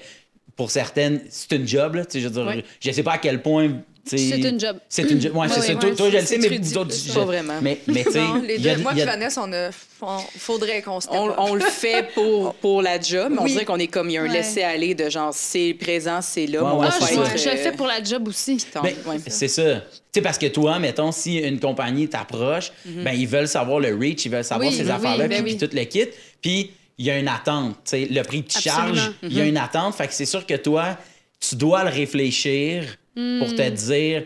pour certaines, c'est une job, là, tu sais, je veux dire, Ouais. je sais pas à quel point. C'est une job. C'est une job. Ouais, c'est ça. Toi, toi, je le sais, mais vous autres, je- Pas vraiment. Mais, mais tu sais, les a-. Moi et a- Vanessa, on a, on- faudrait qu'on se On, on le fait pour, pour la job, mais on dirait qu'on est comme, il y a un Ouais. laisser-aller de genre, c'est présent, c'est là, Ouais, on va Ah, je, le euh, fais pour la job aussi. tant- Ben, ouais. c'est ça. Tu sais, parce que toi, mettons, si une compagnie t'approche, ben, ils veulent savoir le reach, ils veulent savoir Oui, ces oui, affaires-là, ben puis, tout le kit. Puis, il y a une attente. Tu sais, le prix que tu charges, il y a une attente. Fait que c'est sûr que toi, tu dois le réfléchir pour te dire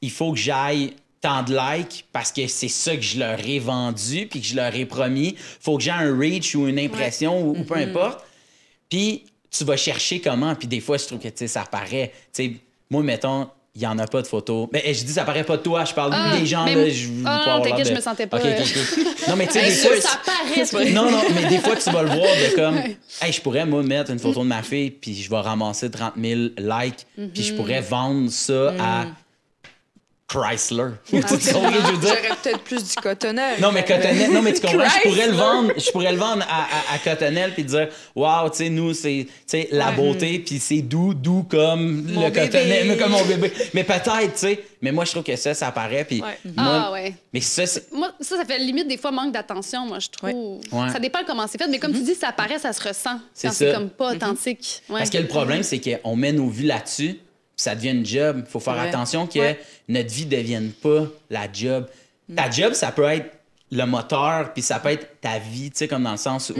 il faut que j'aille tant de likes parce que c'est ça que je leur ai vendu puis que je leur ai promis. faut que j'ai un reach ou une impression ou, ou peu importe. Puis tu vas chercher comment? Puis des fois, je trouve que ça paraît. Moi, mettons, il n'y en a pas de photos. Mais je dis, ça paraît pas de toi. Je parle Ah, des gens. mais Là, je, Ah, pas avoir t'inquiète, je de- me sentais pas. Non, mais tu sais, des fois. ça paraît. Non, non, mais des fois, tu vas le voir de comme, hey, je pourrais, moi, mettre une photo de ma fille, puis je vais ramasser 30 000 likes, puis je pourrais vendre ça à Chrysler. Tu comprends ce que je veux dire? J'aurais peut-être plus du cotonnel. Non, mais Cottonelle, non, mais tu comprends, je pourrais le vendre, je pourrais le vendre à, à, à Cottonelle puis dire, waouh, tu sais, nous, c'est, tu sais, la beauté, puis c'est doux, doux comme Mon le bébé. Cottonelle, comme mon bébé. Mais peut-être, tu sais, mais moi, je trouve que ça, ça paraît, puis Ouais. moi, Ah, ouais. mais ça, Moi, ça, ça fait limite des fois manque d'attention, moi, je trouve. Ouais. Ça dépend comment c'est fait, mais comme tu dis, ça paraît, ça se ressent. C'est Quand c'est ça. comme pas authentique. Ouais. Parce que le problème, c'est qu'on met nos vies là-dessus, ça devient une job. Il faut faire Ouais. attention que Ouais. notre vie ne devienne pas la job. Ta job, ça peut être le moteur, puis ça peut être ta vie, tu sais, comme dans le sens où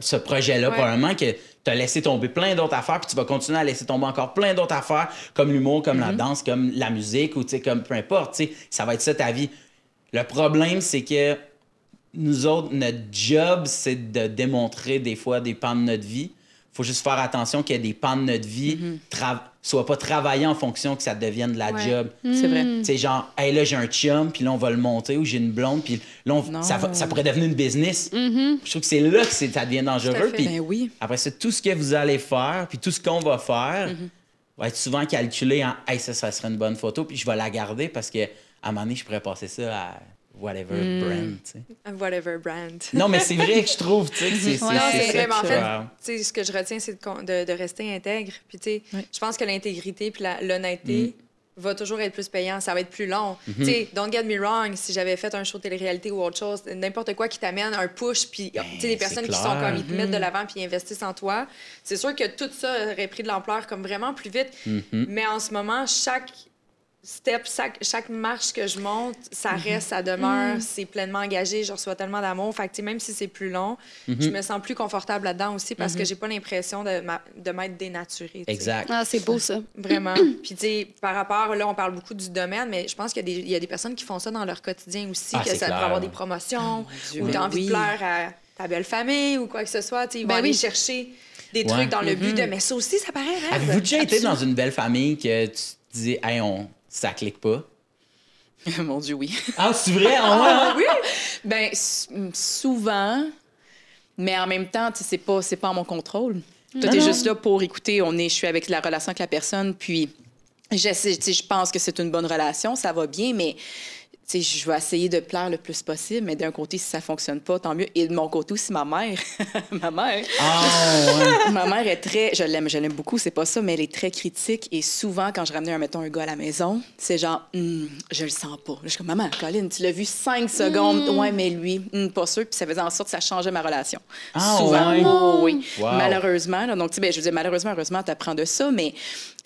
ce projet-là, probablement que tu as laissé tomber plein d'autres affaires, puis tu vas continuer à laisser tomber encore plein d'autres affaires, comme l'humour, comme la danse, comme la musique, ou tu sais, comme peu importe, tu sais, ça va être ça ta vie. Le problème, c'est que nous autres, notre job, c'est de démontrer des fois des pans de notre vie. faut juste faire attention qu'il y ait des pans de notre vie tra- soient pas travaillés en fonction que ça devienne de la Ouais. job. C'est vrai. Sais, genre, hey, là, j'ai un chum, puis là, on va le monter, ou j'ai une blonde, puis là, on- ça, va- ça pourrait devenir une business. Je trouve que c'est là que c'est- ça devient dangereux. Puis Ben oui. après ça, tout ce que vous allez faire, puis tout ce qu'on va faire, va être souvent calculé en hey, ça, ça serait une bonne photo, puis je vais la garder parce que à un moment donné, je pourrais passer ça à whatever brand. tu sais. Whatever brand. Non, mais c'est vrai que je trouve, tu sais, que c'est c'est- Ouais, Non, c'est c'est ça vrai, mais en fait, Wow. tu sais, ce que je retiens, c'est de, con- de- de rester intègre. Puis, tu sais, je pense que l'intégrité puis l'honnêteté Mm. va toujours être plus payant. Ça va être plus long. Mm-hmm. Tu sais, don't get me wrong, si j'avais fait un show de télé-réalité ou autre chose, n'importe quoi qui t'amène un push, puis, tu sais, des Ben, personnes qui sont comme, ils te Mm-hmm. mettent de l'avant puis ils investissent en toi, c'est sûr que tout ça aurait pris de l'ampleur comme vraiment plus vite. Mm-hmm. Mais en ce moment, chaque step, chaque, chaque marche que je monte, ça Mm-hmm. reste, ça demeure, c'est pleinement engagé, je reçois tellement d'amour. Fait que, tu sais, même si c'est plus long, Mm-hmm. je me sens plus confortable là-dedans aussi parce que j'ai pas l'impression de, m'être dénaturée. tu sais. Exact. Ah, c'est beau, ça. Vraiment. Puis, tu sais, par rapport, là, on parle beaucoup du domaine, mais je pense qu'il y, a des- il y a des personnes qui font ça dans leur quotidien aussi, Ah, que ça peut avoir des promotions Dieu, ou mais tu as envie oui. de plaire à ta belle famille ou quoi que ce soit. Tu sais, ils vont Ben aller oui. chercher des Ouais. trucs dans le but de. Mais ça aussi, ça paraît rêve. Avez-vous déjà été dans une belle famille que tu te dis, hey, on, ça clique pas? Mon Dieu, oui. Ah, c'est vrai? Ah, ouais? Ben, s- souvent, mais en même temps, tu sais, c'est pas, c'est pas en mon contrôle. Toi, t'es juste là pour écouter. On est, je suis avec la relation avec la personne, puis je, je pense que c'est une bonne relation, ça va bien, mais tu sais, je vais essayer de plaire le plus possible, mais d'un côté, si ça fonctionne pas, tant mieux. Et de mon côté aussi, ma mère. ma mère. Ah, ouais. Ma mère est très, je l'aime, je l'aime beaucoup, c'est pas ça, mais elle est très critique et souvent quand je ramenais un mettons un gars à la maison, c'est genre, Hum, je le sens pas. Je suis comme maman, Colin, tu l'as vu cinq secondes, ouais, mais lui, hum, pas sûr, puis ça faisait en sorte que ça changeait ma relation. Ah, souvent, ouais? Oh, oui, Wow. malheureusement. là. donc tu sais, ben, je veux dire malheureusement, heureusement, t'apprends de ça, mais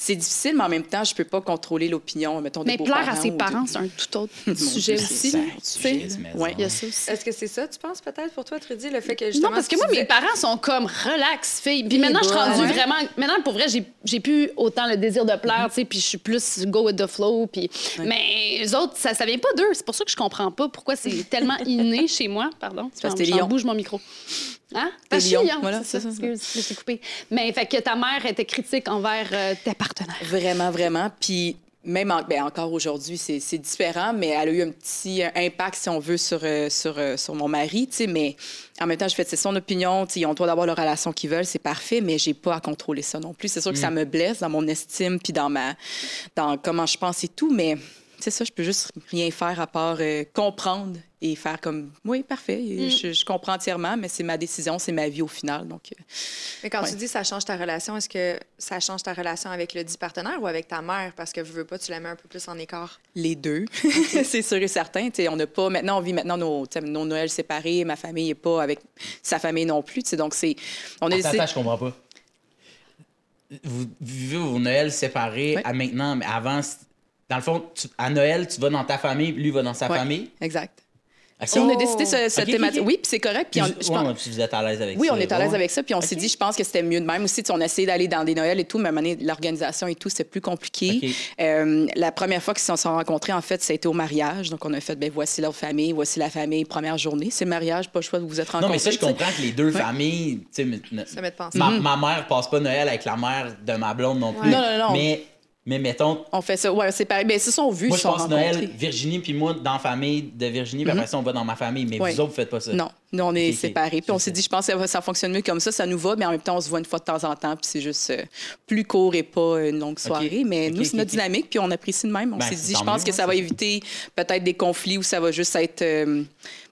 c'est difficile, mais en même temps, je peux pas contrôler l'opinion, mettons des Mais plaire à ses parents, c'est un tout autre sujet aussi. c'est. Il y a ça aussi. Est-ce que c'est ça, tu penses, peut-être, pour toi, Trudy, le fait que justement... Non, parce que moi, mes parents sont comme relax, fille. Puis maintenant, je suis rendue vraiment. Maintenant, pour vrai, j'ai- j'ai plus autant le désir de plaire, tu sais, puis je suis plus go with the flow. Puis... Mais les autres, ça, ça vient pas d'eux. C'est pour ça que je comprends pas pourquoi c'est tellement inné chez moi. Pardon. parce que lion. bouge mon micro. Hein? T'es lion, Voilà, c'est ça. Excuse, je t'ai coupé. Mais fait que ta mère était critique envers euh, tes partenaires. Vraiment, vraiment. Puis même en- ben, encore aujourd'hui, c'est différent, mais elle a eu un petit euh, impact, si on veut, sur, euh, sur, sur mon mari, mais en même temps, je fais, c'est son opinion, ils ont le droit d'avoir la relation qu'ils veulent, c'est parfait, mais j'ai pas à contrôler ça non plus. C'est sûr que ça me blesse dans mon estime, puis dans ma, dans comment je pense et tout, mais c'est ça, je peux juste rien faire à part euh, comprendre et faire comme, oui, parfait, je, je comprends entièrement, mais c'est ma décision, c'est ma vie au final, donc... euh, Mais quand Ouais. tu dis ça change ta relation, est-ce que ça change ta relation avec le dit partenaire ou avec ta mère? Parce que veux, veux pas, tu la mets un peu plus en écart. Les deux, c'est sûr et certain. Tu sais, on n'a pas maintenant, on vit maintenant nos, nos Noëls séparés. Ma famille n'est pas avec sa famille non plus. tu sais, donc c'est, on Attends, attends, je comprends pas. Vous vivez vos Noëls séparés à maintenant, mais avant, dans le fond, tu- à Noël, tu vas dans ta famille, lui va dans sa Ouais, famille? Exact. Si on a décidé ce- cette ok, thématique, oui, puis c'est correct. Puis on- je ouais, pense- vous êtes à l'aise avec Oui, ça. on est à l'aise avec ça, puis on s'est dit, je pense que c'était mieux de même aussi. On a essayé d'aller dans des Noëls et tout, mais à un moment donné, l'organisation et tout, c'est plus compliqué. Euh, la première fois qu'ils se sont rencontrés, en fait, ça a été au mariage. Donc, on a fait, ben voici leur famille, voici la famille, première journée. C'est le mariage, pas le choix de vous êtes rencontrés. Non, mais ça, je comprends que les deux familles, tu sais, mais- ne- Ça penser. ma, ma mère passe pas Noël avec la mère de ma blonde non plus. Non, non, non. Mais, mais mettons, On fait ça, ouais, c'est pareil. Ils se sont vus, moi, je passe. Noël, Virginie, puis moi, dans la famille de Virginie, puis après ça, on va dans ma famille. Mais Ouais. vous autres, vous faites pas ça. Non, nous, on est séparés. Puis on s'est dit, je pense que ça, fonctionne mieux comme ça, ça nous va, mais en même temps, on se voit une fois de temps en temps, puis c'est juste euh, plus court et pas une longue soirée. Mais nous, c'est notre dynamique, puis on apprécie de même. On Ben, s'est dit, je pense mieux, que hein, ça va éviter peut-être des conflits ou ça va juste être euh,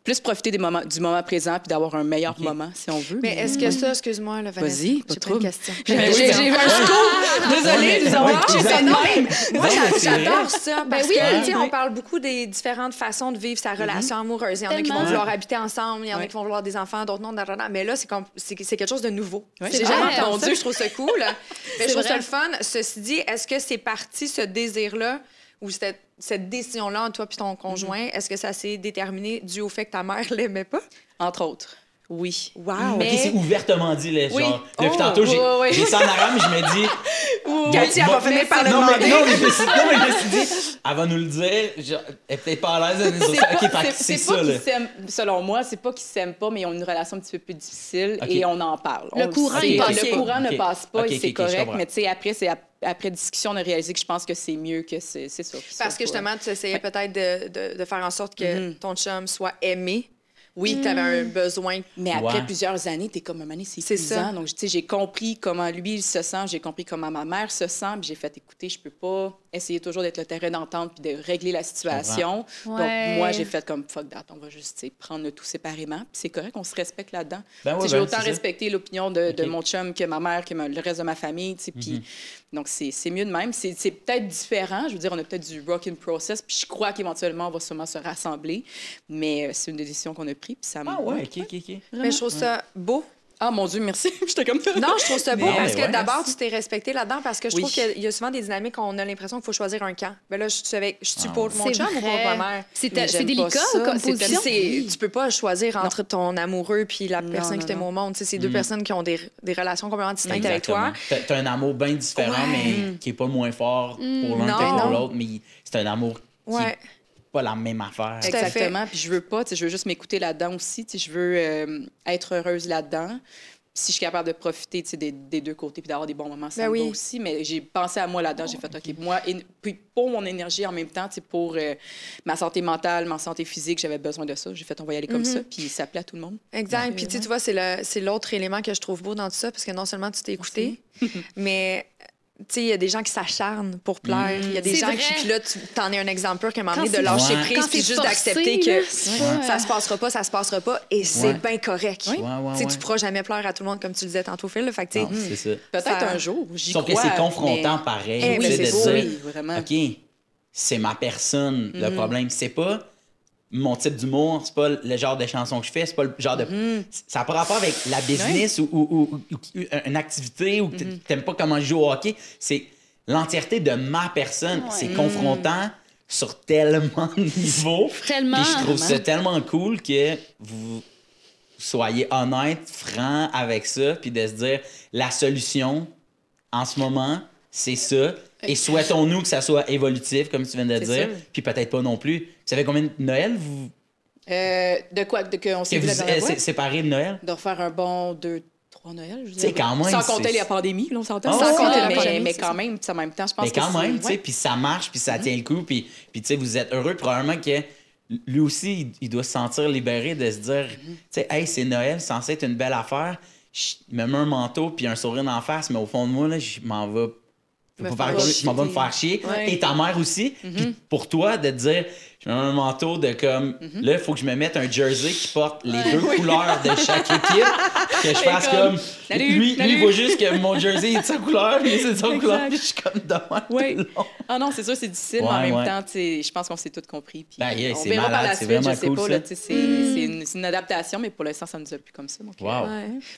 plus profiter des moments, du moment présent, puis d'avoir un meilleur moment, si on veut. Mais est-ce que ça, excuse-moi, là, Vanessa, Vas-y, pas. J'ai Ben j'ai- ben- un scoop! Désolée, nous avons touché ça de même. Moi, j'adore ça parce oui, que, tu sais, oui. on parle beaucoup des différentes façons de vivre sa relation amoureuse. Il y en a qui vont vouloir habiter ensemble, il y en a qui vont vouloir des enfants, d'autres non. Mais là, c'est comme- c'est c'est quelque chose de nouveau. J'ai jamais entendu je trouve ça cool. Mais C'est je trouve ça le fun. Ceci dit, est-ce que c'est parti, ce désir-là, ou cette, cette décision-là entre toi et ton conjoint, est-ce que ça s'est déterminé dû au fait que ta mère l'aimait pas? Entre autres, oui. Wow! Mais- Ok, c'est ouvertement dit, là, Oui. genre. Depuis Oh, tantôt, j'ai ouais. j'ai ça en mais je me dis. Cathy, elle va finir par le non, mais, demander. non, mais je me suis, non, mais je me suis dit, elle va nous le dire, elle est peut-être pas à l'aise Ok, c'est- c'est c'est ça, pas là. selon moi, c'est pas qu'ils s'aiment pas, mais ils ont une relation un petit peu plus difficile et on en parle. Le On courant, sait. il passe Le pas. courant Ok. ne passe pas et c'est correct, mais tu sais, après, c'est après discussion, on a réalisé que je pense que c'est mieux que c'est, c'est ça. Parce que justement, tu essayais peut-être de, de- de faire en sorte que Mhm. ton chum soit aimé. Oui, tu avais un besoin. Mais après Ouais. plusieurs années, t'es comme un moment donné, c'est épuisant. ça. Donc, tu sais, j'ai compris comment lui il se sent, j'ai compris comment ma mère se sent, puis j'ai fait écouter, je peux pas essayer toujours d'être le terrain d'entente puis de régler la situation. Donc, moi, j'ai fait comme fuck that, on va juste prendre le tout séparément. Puis c'est correct, on se respecte là-dedans. Ben ouais, ben, j'ai autant respecté l'opinion de, mon chum que ma mère, que ma- le reste de ma famille. Puis, Mhm. donc, c'est c'est mieux de même. C'est c'est peut-être différent. Je veux dire, on a peut-être du rock in process, puis je crois qu'éventuellement, on va sûrement se rassembler. Mais euh, c'est une décision qu'on a prise, puis ça me. Ah ouais, ok, ok, ok. Mais je trouve ça beau. Ah mon Dieu, merci. J'étais comme. Non, je trouve ça beau Mais- parce que ouais, d'abord, tu t'es respecté là-dedans parce que je Oui. trouve qu'il y a souvent des dynamiques où on a l'impression qu'il faut choisir un camp. Ben là, je suis avec, je suis Ah. pour mon C'est chum ou pour ma mère? C'est délicat ça. comme position. Tu peux pas choisir entre ton amoureux puis la Non, personne non, qui t'aime au monde. C'est deux Mm. personnes qui ont des, des relations complètement distinctes avec toi. Exactement. T'as un amour bien différent, Ouais. mais qui est pas moins fort pour l'un Non. que pour l'autre, mais c'est un amour qui Ouais. est pas la même affaire. Exactement. Puis je veux pas, je veux juste m'écouter là-dedans aussi. Je veux euh, être heureuse là-dedans. Si je suis capable de profiter des, des deux côtés puis d'avoir des bons moments, ça Ben me va oui. aussi. Mais j'ai pensé à moi là-dedans. J'ai fait, OK, moi, et- puis pour mon énergie en même temps, pour euh, ma santé mentale, ma santé physique, j'avais besoin de ça. J'ai fait, on va y aller comme ça. Puis ça plaît à tout le monde. Exact. Puis tu vois, c'est le- c'est l'autre élément que je trouve beau dans tout ça, parce que non seulement tu t'es écouté, mais il y a des gens qui s'acharnent pour plaire. Il y a des gens vrai. qui, puis là, tu t'en es un exemple pur qu'à un moment donné, de lâcher Ouais. prise, puis c'est juste d'accepter que pas, ça se passera pas, ça se passera pas, et c'est Ouais. bien correct. Ouais, ouais, Tu ouais. tu pourras jamais pleurer à tout le monde, comme tu le disais tantôt, Phil. Fait que, ça. Peut-être Ça- un jour, j'y Sauf que crois, c'est confrontant mais- pareil. Eh oui, c'est de beau, dire, oui, vraiment. OK, c'est ma personne, le problème. C'est pas mon type d'humour, c'est pas le genre de chanson que je fais, c'est pas le genre de. Ça n'a pas rapport avec la business ou, ou- ou- ou- ou une activité ou que t'aimes pas comment je joue au hockey. C'est l'entièreté de ma personne. C'est confrontant sur tellement de niveaux. Tellement. Puis je trouve ça tellement cool que vous soyez honnête, franc avec ça, puis de se dire la solution en ce moment, c'est ça. Et souhaitons-nous que ça soit évolutif, comme tu viens de dire, puis peut-être pas non plus. Vous savez combien de Noël vous? Euh, de quoi? De qu'on s'est euh, fois? sé- séparés de Noël? De refaire un bon deux, trois Noël, je dirais. quand même, Sans compter la pandémie, là, on s'entend. Oh, Sans ouais. compter la Mais- pandémie. Mais quand ça. même, en même temps, je pense Mais que quand même, tu sais, puis ça marche, puis ça tient le coup, puis puis tu sais, vous êtes heureux. Probablement que lui aussi, il- il doit se sentir libéré de se dire, tu sais, hey, c'est Noël, c'est censé être une belle affaire. Je me mets un manteau puis un sourire en face, mais au fond de moi, là, je m'en vais. Je vais Me pas faire faire- chier. je m'en vais me faire chier. Ouais. Et ta mère aussi. Puis pour toi, de te dire, je me mets un manteau de comme, là, il faut que je me mette un jersey qui porte les deux couleurs de chaque équipe. Que je fasse comme, comme. Salut, lui, lui, il voit juste que mon jersey est de sa couleur, puis c'est de sa couleur. Puis je suis comme demain. Ouais. Ah non, c'est sûr, c'est difficile, mais en Ouais, même temps, je pense qu'on s'est tous compris. Puis Ben, yeah, on par malade, la c'est suite, je vraiment sais cool, pas. ça. Là, tu sais, c'est c'est une, adaptation, mais pour l'instant, ça nous a plus comme ça. Donc, euh, Wow.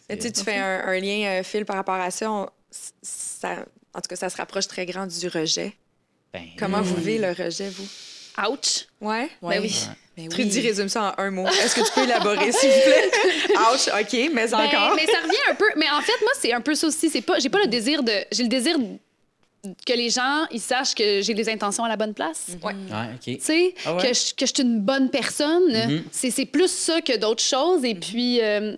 Mais tu sais, tu fais un, lien, euh, Phil, par rapport à ça. ça. En tout cas, ça se rapproche très grand du rejet. Ben, Comment vous vivez le rejet, vous? Ouch. Ouais? ouais. Ben oui. Ben oui. Trudy résume ça en un mot. Est-ce que tu peux élaborer, s'il vous plaît? Ouch, OK, mais Ben, encore. mais ça revient un peu. Mais en fait, moi, c'est un peu ça aussi. C'est pas, j'ai pas le désir de. J'ai le désir que les gens ils sachent que j'ai les intentions à la bonne place. Ouais. Ouais, OK. Tu sais, Ah ouais? que, je, que je suis une bonne personne. Mhm. C'est c'est plus ça que d'autres choses. Et puis, euh,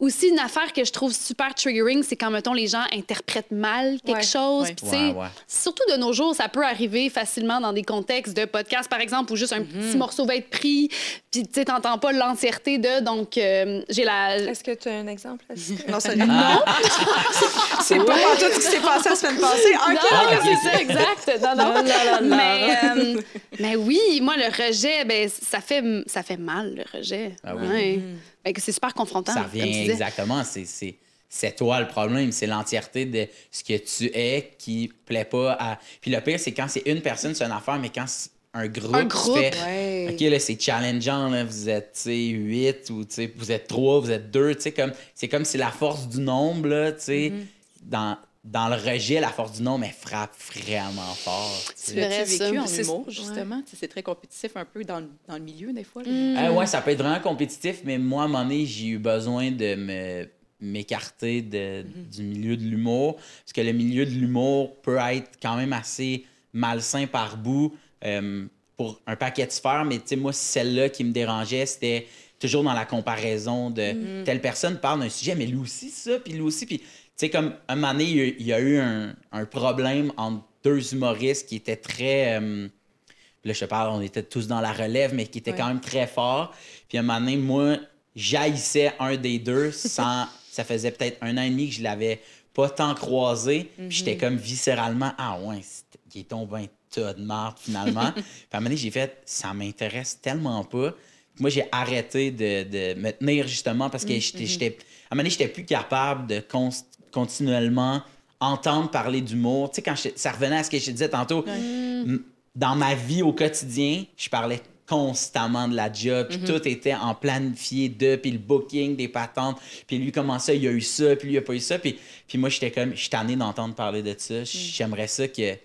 aussi, une affaire que je trouve super triggering, c'est quand, mettons, les gens interprètent mal quelque Ouais. chose. Ouais. Puis, tu sais, Ouais, ouais. Surtout de nos jours, ça peut arriver facilement dans des contextes de podcast, par exemple, où juste un petit morceau va être pris, puis tu sais, t'entends pas l'entièreté de. Donc, euh, j'ai la. Est-ce que tu as un exemple? Non, c'est Non, c'est pas tout ce qui s'est passé la semaine passée. OK. non, c'est ça, exact. Non, non. Mais, euh, mais oui, moi, le rejet, ben, ça, fait, ça fait mal, le rejet. Ah oui. Que c'est super confrontant. Ça tu revient exactement. C'est, toi le problème. C'est l'entièreté de ce que tu es qui plaît pas à. Puis le pire, c'est quand c'est une personne, c'est une affaire, mais quand c'est un groupe, Un tu groupe, fais, Ouais. OK, là, c'est challengeant, là, vous êtes, tu sais, 8 ou, tu vous êtes 3, vous êtes 2, tu sais, comme, c'est comme si la force du nombre, là, tu sais, Mm-hmm. dans, dans le rejet, la force du nombre, elle frappe vraiment fort, tu L'as-tu vécu ça. en humour, justement? C'est très compétitif un peu dans, le- dans le milieu, des fois. là. Euh, ouais, ça peut être vraiment compétitif, mais moi, à un moment donné, j'ai eu besoin de me m'écarter de, du milieu de l'humour, parce que le milieu de l'humour peut être quand même assez malsain par bout euh, pour un paquet de sphères, mais tu sais, moi, celle-là qui me dérangeait, c'était toujours dans la comparaison de telle personne parle d'un sujet, mais lui aussi ça, puis lui aussi, puis sais, comme un moment donné, il y a- eu un, un problème entre deux humoristes qui étaient très... euh, Là, je te parle, on était tous dans la relève, mais qui était Ouais. quand même très fort. Puis à un moment donné, moi, j'haïssais un des deux sans. ça faisait peut-être un an et demi que je l'avais pas tant croisé. Puis j'étais comme viscéralement, ah ouais, il est tombé un tas de marde finalement. puis à un moment donné, j'ai fait, ça m'intéresse tellement pas. Puis moi, j'ai arrêté de, de me tenir justement parce que j'étais, j'étais- à un moment donné, j'étais plus capable de cons- continuellement entendre parler d'humour. Tu sais, quand je- ça revenait à ce que je disais tantôt, dans ma vie au quotidien, je parlais constamment de la job, puis tout était en planifié de, puis le booking des patentes, puis lui, comment ça, il a eu ça, puis lui, il a pas eu ça, puis, puis moi, j'étais comme, je suis tanné d'entendre parler de ça, j'aimerais ça que...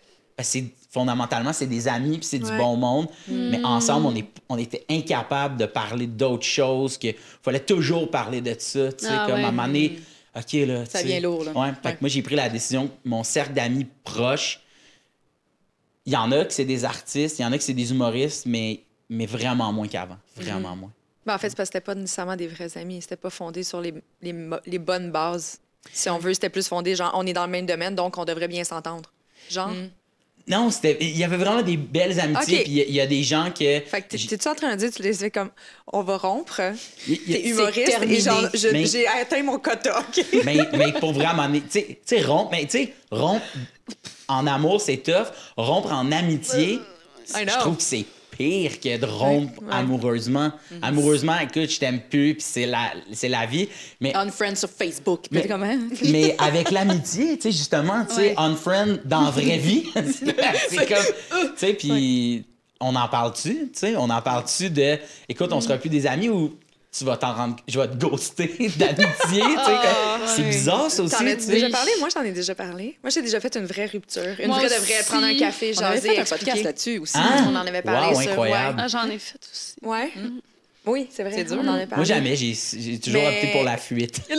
c'est fondamentalement, c'est des amis, puis c'est du bon monde, mais ensemble, on, est, on était incapables de parler d'autres choses, que fallait toujours parler de ça, tu sais, Ah comme ouais. à un moment donné, OK, là, Ça vient lourd, là. Ouais, fait que moi, j'ai pris la décision, que mon cercle d'amis proches, il y en a que c'est des artistes, il y en a que c'est des humoristes, mais, mais vraiment moins qu'avant. Vraiment moins. Ben, en fait, c'est parce que c'était pas nécessairement des vrais amis. C'était pas fondé sur les, les, bonnes bases. Si on veut, c'était plus fondé, genre, on est dans le même domaine, donc on devrait bien s'entendre. Genre? Non, c'était. Il y avait vraiment des belles amitiés, puis il y a- il y, a des gens que. Fait que t'es- t'es-tu en train de dire, tu les fais comme, on va rompre, t'es humoriste, et genre, j'ai atteint mon quota, OK? mais, mais pour vraiment. Tu sais- rompre, mais tu sais, rompre en amour, c'est tough. Rompre en amitié, je trouve que c'est pire que de rompre Ouais, ouais. amoureusement. Amoureusement, écoute, je t'aime plus, puis c'est la, c'est la vie. Mais Unfriend sur Facebook. Mais- Mais comment? Mais avec l'amitié, tu sais, justement, tu sais, Ouais. unfriend dans la vraie vie, c'est comme, tu sais, puis on en parle-tu, tu sais, on en parle-tu de, écoute, on sera plus des amis ou tu vas t'en rendre, je vais te ghoster d'amitié, tu sais, comme- c'est bizarre ça aussi, T'en as-tu sais. déjà parlé? Moi, j'en ai déjà parlé. Moi, j'ai déjà fait une vraie rupture. Une Moi vraie de vraie, prendre un café, On avait jaser, fait un podcast là-dessus aussi. Hein? On en avait parlé, Wow, ça, incroyable. Ah, j'en ai fait aussi. Ouais. Oui, c'est vrai. C'est dur. On en avait parlé. Moi, jamais, j'ai j'ai toujours Mais- opté pour la fuite.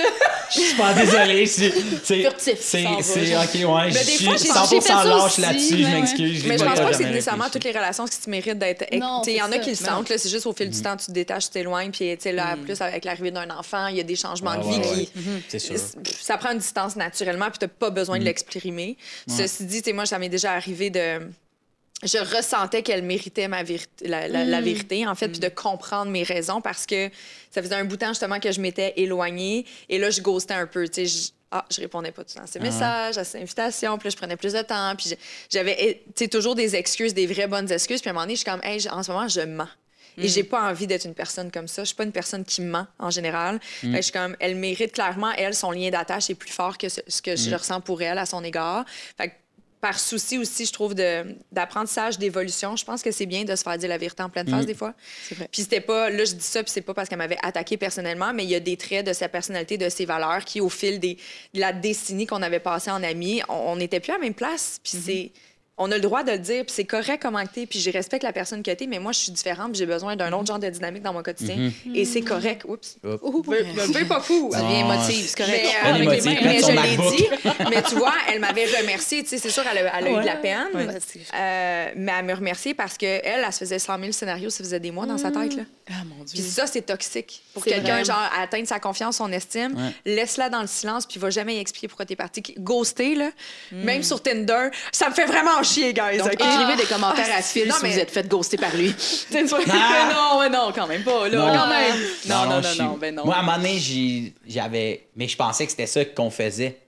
Je suis pas désolé, c'est c'est Furtif, c'est c'est OK, ouais, je des suis fois, j'ai- 100% j'ai fait ça lâche aussi, là-dessus, je m'excuse, Mais je pense pas que c'est nécessairement toutes les relations qui méritent d'être. Il y en a qui le sentent, là, c'est juste au fil du temps, tu te détaches, tu t'éloignes, puis tu sais, là, plus avec l'arrivée d'un enfant, il y a des changements Ouais, de vie qui. ouais. C'est sûr. Ça prend une distance naturellement, puis tu n'as pas besoin de l'exprimer. Ceci dit, tu sais, moi, ça m'est déjà arrivé de. Je ressentais qu'elle méritait ma vérité, la, la- la vérité, en fait, puis de comprendre mes raisons parce que ça faisait un bout de temps, justement, que je m'étais éloignée. Et là, je ghostais un peu. Tu sais, je, ah, je répondais pas tout le temps à ses messages, à ses invitations, puis là, je prenais plus de temps. Puis j'avais tu sais, toujours des excuses, des vraies bonnes excuses. Puis à un moment donné, je suis comme, hey, en ce moment, je mens. Et j'ai pas envie d'être une personne comme ça. Je suis pas une personne qui ment en général. Fait que je suis comme, elle mérite clairement, elle, son lien d'attache est plus fort que ce, ce que je ressens pour elle à son égard. Fait que par souci aussi, je trouve, de- d'apprentissage, d'évolution, je pense que c'est bien de se faire dire la vérité en pleine face des fois. Vrai. Puis c'était pas, là, je dis ça, puis c'est pas parce qu'elle m'avait attaqué personnellement, mais il y a des traits de sa personnalité, de ses valeurs qui, au fil des, de la décennie qu'on avait passée en amis, on n'était plus à la même place. Puis c'est. On a le droit de le dire, puis c'est correct comment que t'es, puis je respecte la personne que t'es, mais moi, je suis différente, puis j'ai besoin d'un autre genre de dynamique dans mon quotidien. Et c'est correct. Oups. Veux pas fou. Ça devient émotive, c'est correct. Mais, euh, avec les mains. mais je l'ai dit. Mais tu vois, elle m'avait remercié. Tu sais, c'est sûr, elle a, elle a eu de la peine. Ouais. Euh, mais elle me remercié parce qu'elle, elle, elle se faisait 100 000 scénarios, ça faisait des mois dans sa tête. Là. Ah, mon Dieu. Puis ça, c'est toxique. Pour quelqu'un, genre, atteindre sa confiance, son estime, Ouais. laisse-la dans le silence, puis va jamais y expliquer pourquoi t'es parti. Ghoster, là, même sur Tinder, ça me fait vraiment chier, guys. Donc, OK? écrivez des commentaires Ah, à Phil non, si mais- vous êtes fait ghoster par lui. Mais non, mais non, quand même pas, là, Non. quand même. Non, non, non, suis- non, ben non. Moi, à un moment donné, j'avais. Mais je pensais que c'était ça qu'on faisait.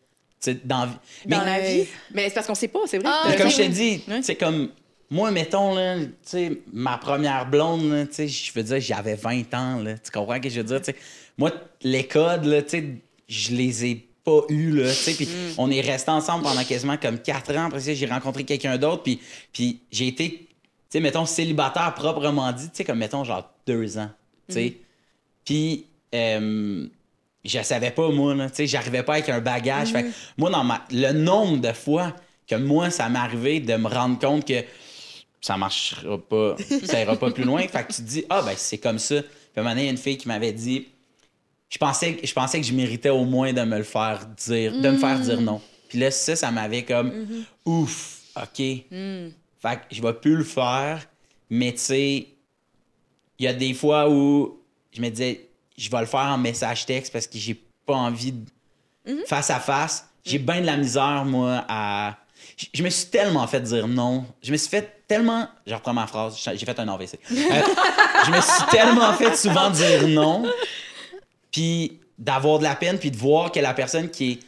Tu sais, dans... Dans mais, la vie? Mais c'est parce qu'on sait pas, c'est vrai. Ah, comme je dis, Ouais. c'est comme. Moi, mettons, là, tu sais, ma première blonde, là, tu sais, je veux dire, j'avais 20 ans, là. Tu comprends ce que je veux dire? Tu sais, moi, les codes, là, tu sais, je les ai pas eus, là, tu sais. Puis Mm. on est restés ensemble pendant quasiment comme 4 ans. Après ça, j'ai rencontré quelqu'un d'autre, puis, puis j'ai été, tu sais, mettons, célibataire proprement dit, tu sais, comme, mettons, genre deux ans, tu sais. Mm. Puis, euh, je savais pas, moi, là, tu sais, j'arrivais pas avec un bagage. Fait que moi, dans ma... le nombre de fois que moi, ça m'est arrivé de me rendre compte que ça marchera pas, ça ira pas plus loin. Fait que tu te dis, ah, ben, c'est comme ça. Puis, à un moment donné, il y a une fille qui m'avait dit, je pensais, je pensais que je méritais au moins de me le faire dire, de me faire dire non. Puis là, ça, ça m'avait comme, ouf, OK. Fait que je vais plus le faire, mais tu sais, il y a des fois où je me disais, je vais le faire en message texte parce que j'ai pas envie de face à face. J'ai bien de la misère, moi, à. Je- Je me suis tellement fait dire non. Je me suis fait tellement. Je reprends ma phrase, j'ai fait un AVC. Euh, je me suis tellement fait souvent dire non, puis d'avoir de la peine, puis de voir que la personne qui est.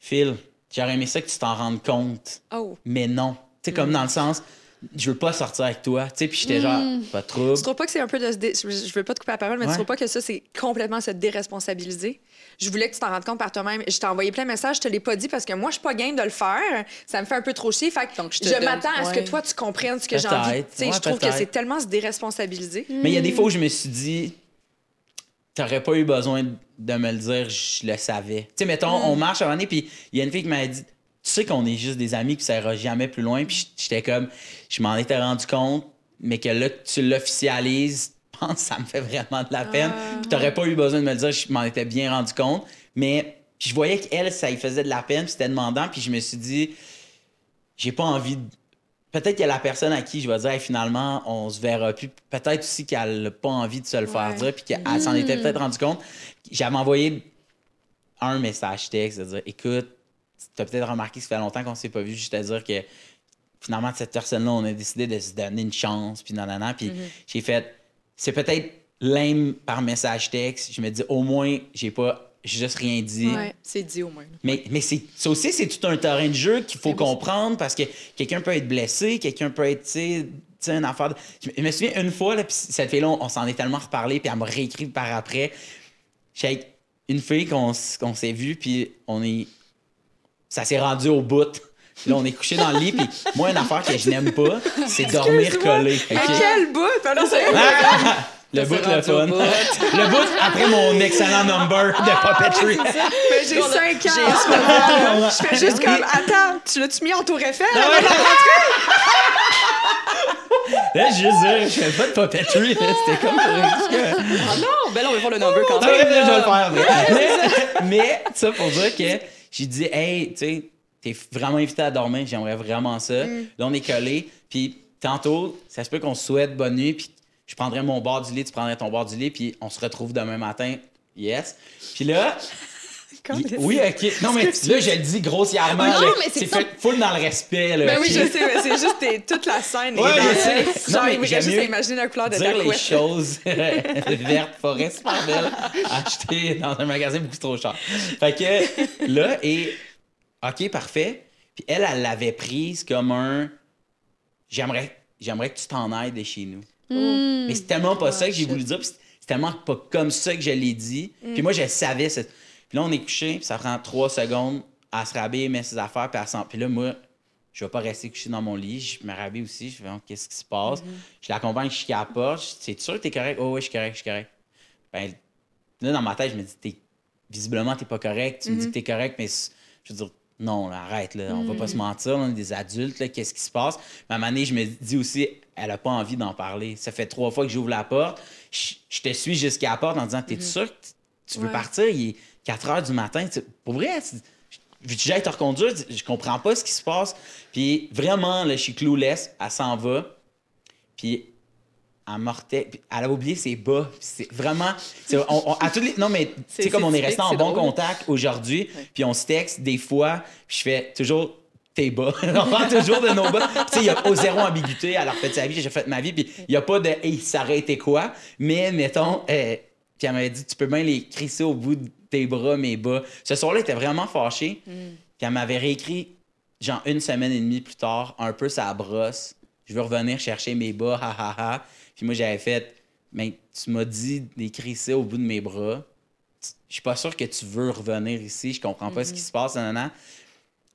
Phil, j'aurais aimé ça que tu t'en rendes compte Oh. mais non. Tu sais, comme dans le sens, je veux pas sortir avec toi. Tu sais, puis j'étais genre, pas de trouble. Tu trouves pas que c'est un peu de se dé- je veux pas te couper la parole, mais Ouais. tu trouves pas que ça, c'est complètement se déresponsabiliser? Je voulais que tu t'en rendes compte par toi-même. Je t'ai envoyé plein de messages, je te l'ai pas dit parce que moi, je suis pas game de le faire. Ça me fait un peu trop chier. Fait que Donc, je je, donne- m'attends à ce que ouais. toi, tu comprennes ce que j'ai envie. Peut-être. Tu sais, Ouais, je trouve que c'est tellement se déresponsabiliser. Mais il y a des fois où je me suis dit, t'aurais pas eu besoin de me le dire, je le savais. Tu sais, mettons, on marche à un moment donné, puis il y a une fille qui m'a dit, tu sais qu'on est juste des amis, puis ça ira jamais plus loin. Puis j'étais comme, je m'en étais rendu compte, mais que là, tu l'officialises, je pense que ça me fait vraiment de la peine. Puis t'aurais pas eu besoin de me le dire, je m'en étais bien rendu compte. Mais puis je voyais qu'elle, ça lui faisait de la peine, puis c'était demandant, puis je me suis dit, j'ai pas envie de peut-être qu'il y a la personne à qui je vais dire Hey, finalement, on se verra plus. Peut-être aussi qu'elle n'a pas envie de se le faire Ouais. dire, puis qu'elle s'en était peut-être rendu compte. J'avais envoyé un message texte de dire Écoute, tu as peut-être remarqué que ça fait longtemps qu'on s'est pas vu, juste à dire que finalement, cette personne-là, on a décidé de se donner une chance, puis nanana. Puis j'ai fait C'est peut-être lame par message texte. Je me dis Au moins, j'ai pas juste rien dit. Ouais. C'est dit au moins. Mais, mais c'est, ça aussi, c'est tout un terrain de jeu qu'il faut comprendre parce que quelqu'un peut être blessé, quelqu'un peut être, tu sais, tu sais, une affaire. de- Je me- souviens une fois, là, puis cette fille-là, on, on s'en est tellement reparlé, puis elle m'a réécrit par après. J'ai avec une fille qu'on, s'est vue, puis on est. Ça s'est rendu au bout. Puis là, on est couché dans le lit, puis moi, une affaire que je n'aime pas, c'est dormir collé. Mais ok? quel bout! C'est- Ah! Le bout, le fun. Le bout après mon excellent number de puppetry. Mais j'ai 5 ans. Ah, Je fais juste comme, attends, tu l'as-tu mis en tour Eiffel? Ah ouais. Là, je veux dire, je fais pas de puppetry, là. C'était comme Ah non, ben là, on va voir le number quand Ah même. là, je vais le faire. Mais, mais ça pour dire que j'ai dit, hey, tu sais, t'es vraiment invité à dormir, j'aimerais vraiment ça. Là, on est collés. Puis tantôt, ça se peut qu'on se souhaite bonne nuit, puis je prendrais mon bord du lit, tu prendrais ton bord du lit, puis on se retrouve demain matin. Yes. Puis là, il- oui, ok. Non, mais là, je le dis grossièrement. Non, mais c'est fait full dans le respect. Là, Ben oui, je sais, mais c'est juste toute la scène. est Ouais, dans- je sais. Non, mais reste juste imaginer la couleur de ta dire les choses vertes, forêt, super belle, achetées dans un magasin beaucoup trop cher. Fait que là, et OK, parfait. Puis elle, elle l'avait prise comme un j'aimerais j'aimerais que tu t'en ailles de chez nous. Hmm. Mais c'est tellement pas ça que j'ai shit. voulu dire, puis c'est tellement pas comme ça que je l'ai dit. Puis moi, je savais. Puis là, on est couché, puis ça prend trois secondes à se rhabiller, mettre ses affaires, puis à s'en... Puis là, moi, je vais pas rester couché dans mon lit. Je me rhabille aussi. Je fais, Oh, qu'est-ce qui se passe? Je l'accompagne jusqu'à la porte. C'est sûr que t'es correct? Oh, oui, je suis correct, je suis correct. Ben, là, dans ma tête, je me dis, t'es... visiblement, t'es pas correct. Tu me dis que t'es correct, mais je veux dire, non, là, arrête, là, on va pas se mentir, on est des adultes, là, qu'est-ce qui se passe? Mais à un moment donné, je me dis aussi, elle a pas envie d'en parler. Ça fait trois fois que j'ouvre la porte. Je, je te suis jusqu'à la porte en disant, t'es sûr que tu veux Ouais. partir? Il est 4 heures du matin. Tu- Pour vrai, tu- veux-tu que j'aille te reconduire? Je comprends pas ce qui se passe. Puis vraiment, là, je suis clueless. Elle s'en va. Puis elle mortait. Puis elle a oublié ses bas. C'est vraiment. on- on- à toutes les, non, mais tu sais, C'est- comme on est resté en bon drôle. contact aujourd'hui, puis on se texte des fois, puis je fais toujours tes bas. on parle toujours de nos bas. Tu sais, il y a au zéro ambiguïté. Elle a refait sa vie, j'ai fait ma vie, puis il n'y a pas de hey, ça aurait été quoi? Mais mettons, euh, puis elle m'avait dit, tu peux bien les crisser au bout de tes bras, mes bas. Ce soir-là, elle était vraiment fâchée. Puis elle m'avait réécrit, genre une semaine et demie plus tard, un peu sa brosse. Je veux revenir chercher mes bas, ha ha ha. Puis moi, j'avais fait, mais tu m'as dit les crisser au bout de mes bras. Je suis pas sûr que tu veux revenir ici. Je comprends pas ce qui se passe, nanana.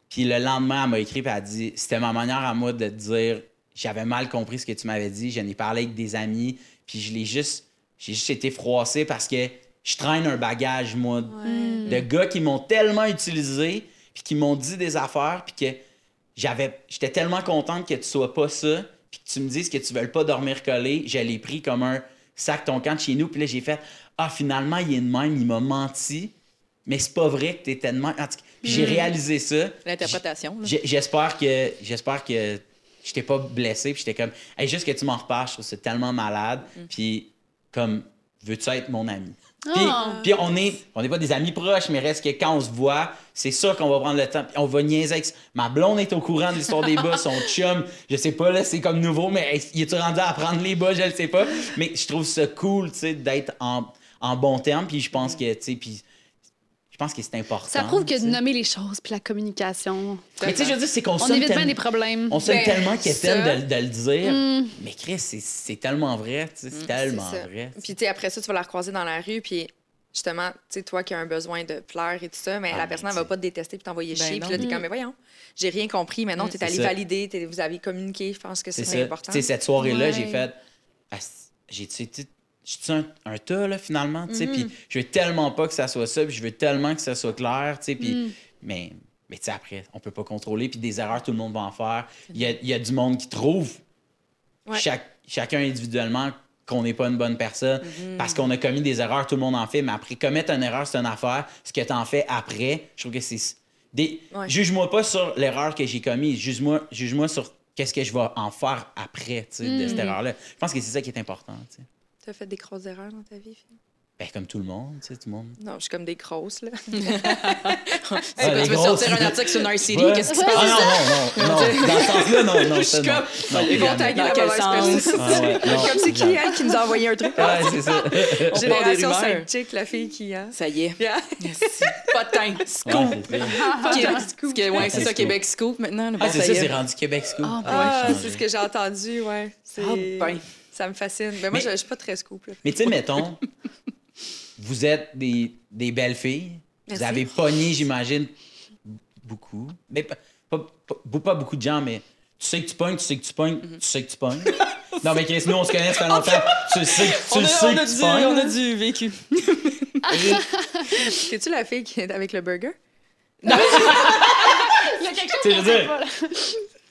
Puis le lendemain, elle m'a écrit, puis elle a dit C'était ma manière à moi de te dire J'avais mal compris ce que tu m'avais dit. J'en ai parlé avec des amis, puis je l'ai juste. J'ai juste été froissé parce que je traîne un bagage, moi, de gars qui m'ont tellement utilisé, puis qui m'ont dit des affaires, puis que j'avais. J'étais tellement contente que tu sois pas ça, puis que tu me dises que tu veux pas dormir collé. Je l'ai pris comme un sac ton camp de chez nous, puis là, j'ai fait Ah, finalement, il est de même, il m'a menti. Mais c'est pas vrai que t'étais de même. Puis j'ai réalisé ça. L'interprétation. J'espère que j'espère que je t'ai pas blessé puis j'étais comme hey, juste que tu m'en reparles, je trouve ça tellement malade puis comme veux-tu être mon ami? Puis, Ah. puis on est on n'est pas des amis proches mais reste que quand on se voit c'est sûr qu'on va prendre le temps puis on va niaiser avec ma blonde est au courant de l'histoire des bas son chum je sais pas là c'est comme nouveau mais il est rendu à apprendre les bas? Je le sais pas. Mais je trouve ça cool tu sais d'être en, en bon terme puis je pense que tu sais puis je pense que c'est important Ça prouve que de nommer les choses puis la communication. mais tu sais je veux dire c'est qu'on On évite bien tellement- des problèmes. on sonne Ben, tellement ça. de, de le dire. Mm. Mais Chris, c'est- c'est tellement vrai. tu sais, C'est tellement C'est ça. vrai. Puis, tu sais, après ça, tu vas la recroiser dans la rue, puis justement, tu sais, toi qui as un besoin de plaire et tout ça, mais Ah, la mais personne, elle va pas te détester puis t'envoyer Ben chier. non. Puis là, t'es Mm. comme, mais voyons, j'ai rien compris, mais non, Mm, t'es c'est allé ça. valider, t'es- vous avez communiqué, je pense que C'est c'est ça. important. Tu sais, cette soirée-là, Ouais. j'ai fait. Ah, J'ai tu sais, tu sais, j'ai-tu un, un tas, là, finalement? tu sais. Puis je veux tellement pas que ça soit ça, puis je veux tellement que ça soit clair. tu sais, Puis, Mm. Mais, mais tu sais, après, on peut pas contrôler. Puis des erreurs, tout le monde va en faire. Il y a, il y a du monde qui trouve, Ouais. chaque, chacun individuellement, qu'on n'est pas une bonne personne Mm-hmm. parce qu'on a commis des erreurs, tout le monde en fait. Mais après, commettre une erreur, c'est une affaire. Ce que tu en fais après, je trouve que c'est. Des... Ouais. Juge-moi pas sur l'erreur que j'ai commise. Juge-moi juge-moi sur qu'est-ce que je vais en faire après, tu sais, de cette erreur-là. Je pense que c'est ça qui est important, tu sais. Tu as fait des grosses erreurs dans ta vie, Phil? Ben, comme tout le monde, tu sais, tout le monde. Non, je suis comme des grosses, là. Hey, les tu veux grosses. sortir un article sur Narcity, Ouais. qu'est-ce qui se Ah passe? non, non, non, non. Dans ce sens-là, non, non. suis comme- Non, Ils vont taguer Dans la mauvaise personne. Ah ouais, Comme c'est qui, qui nous a envoyé un truc? Ouais, c'est ça. Génération rumeurs. 5 chick, la fille qui a. Ça y est. Yeah. Merci. Pas de temps. Ouais, Scoop. c'est ça. Québec Scoop. Que- Ouais, c'est ça, Scoop. Québec Scoop maintenant. Ah, bon, c'est ça c'est rendu Québec School. Ah, Ah, c'est ce que j'ai entendu, ouais. C'est- Ah, ben. Ça me fascine. Mais moi, Mais- je je suis pas très scoop. là. Mais tu sais, mettons, vous êtes des, des belles filles. Merci. Vous avez pogné, j'imagine, beaucoup. Mais pas, pas, pas- pas beaucoup de gens, mais tu sais que tu pognes, tu sais que tu pognes, tu sais que tu pognes. non, mais Chris, nous, on se connaît, ça fait longtemps. Tu sais, que- tu On a, sais on a que tu du, pognes. on a du vécu. Es-tu la fille qui est avec le burger? Il y a quelque chose veux dire- pas, là.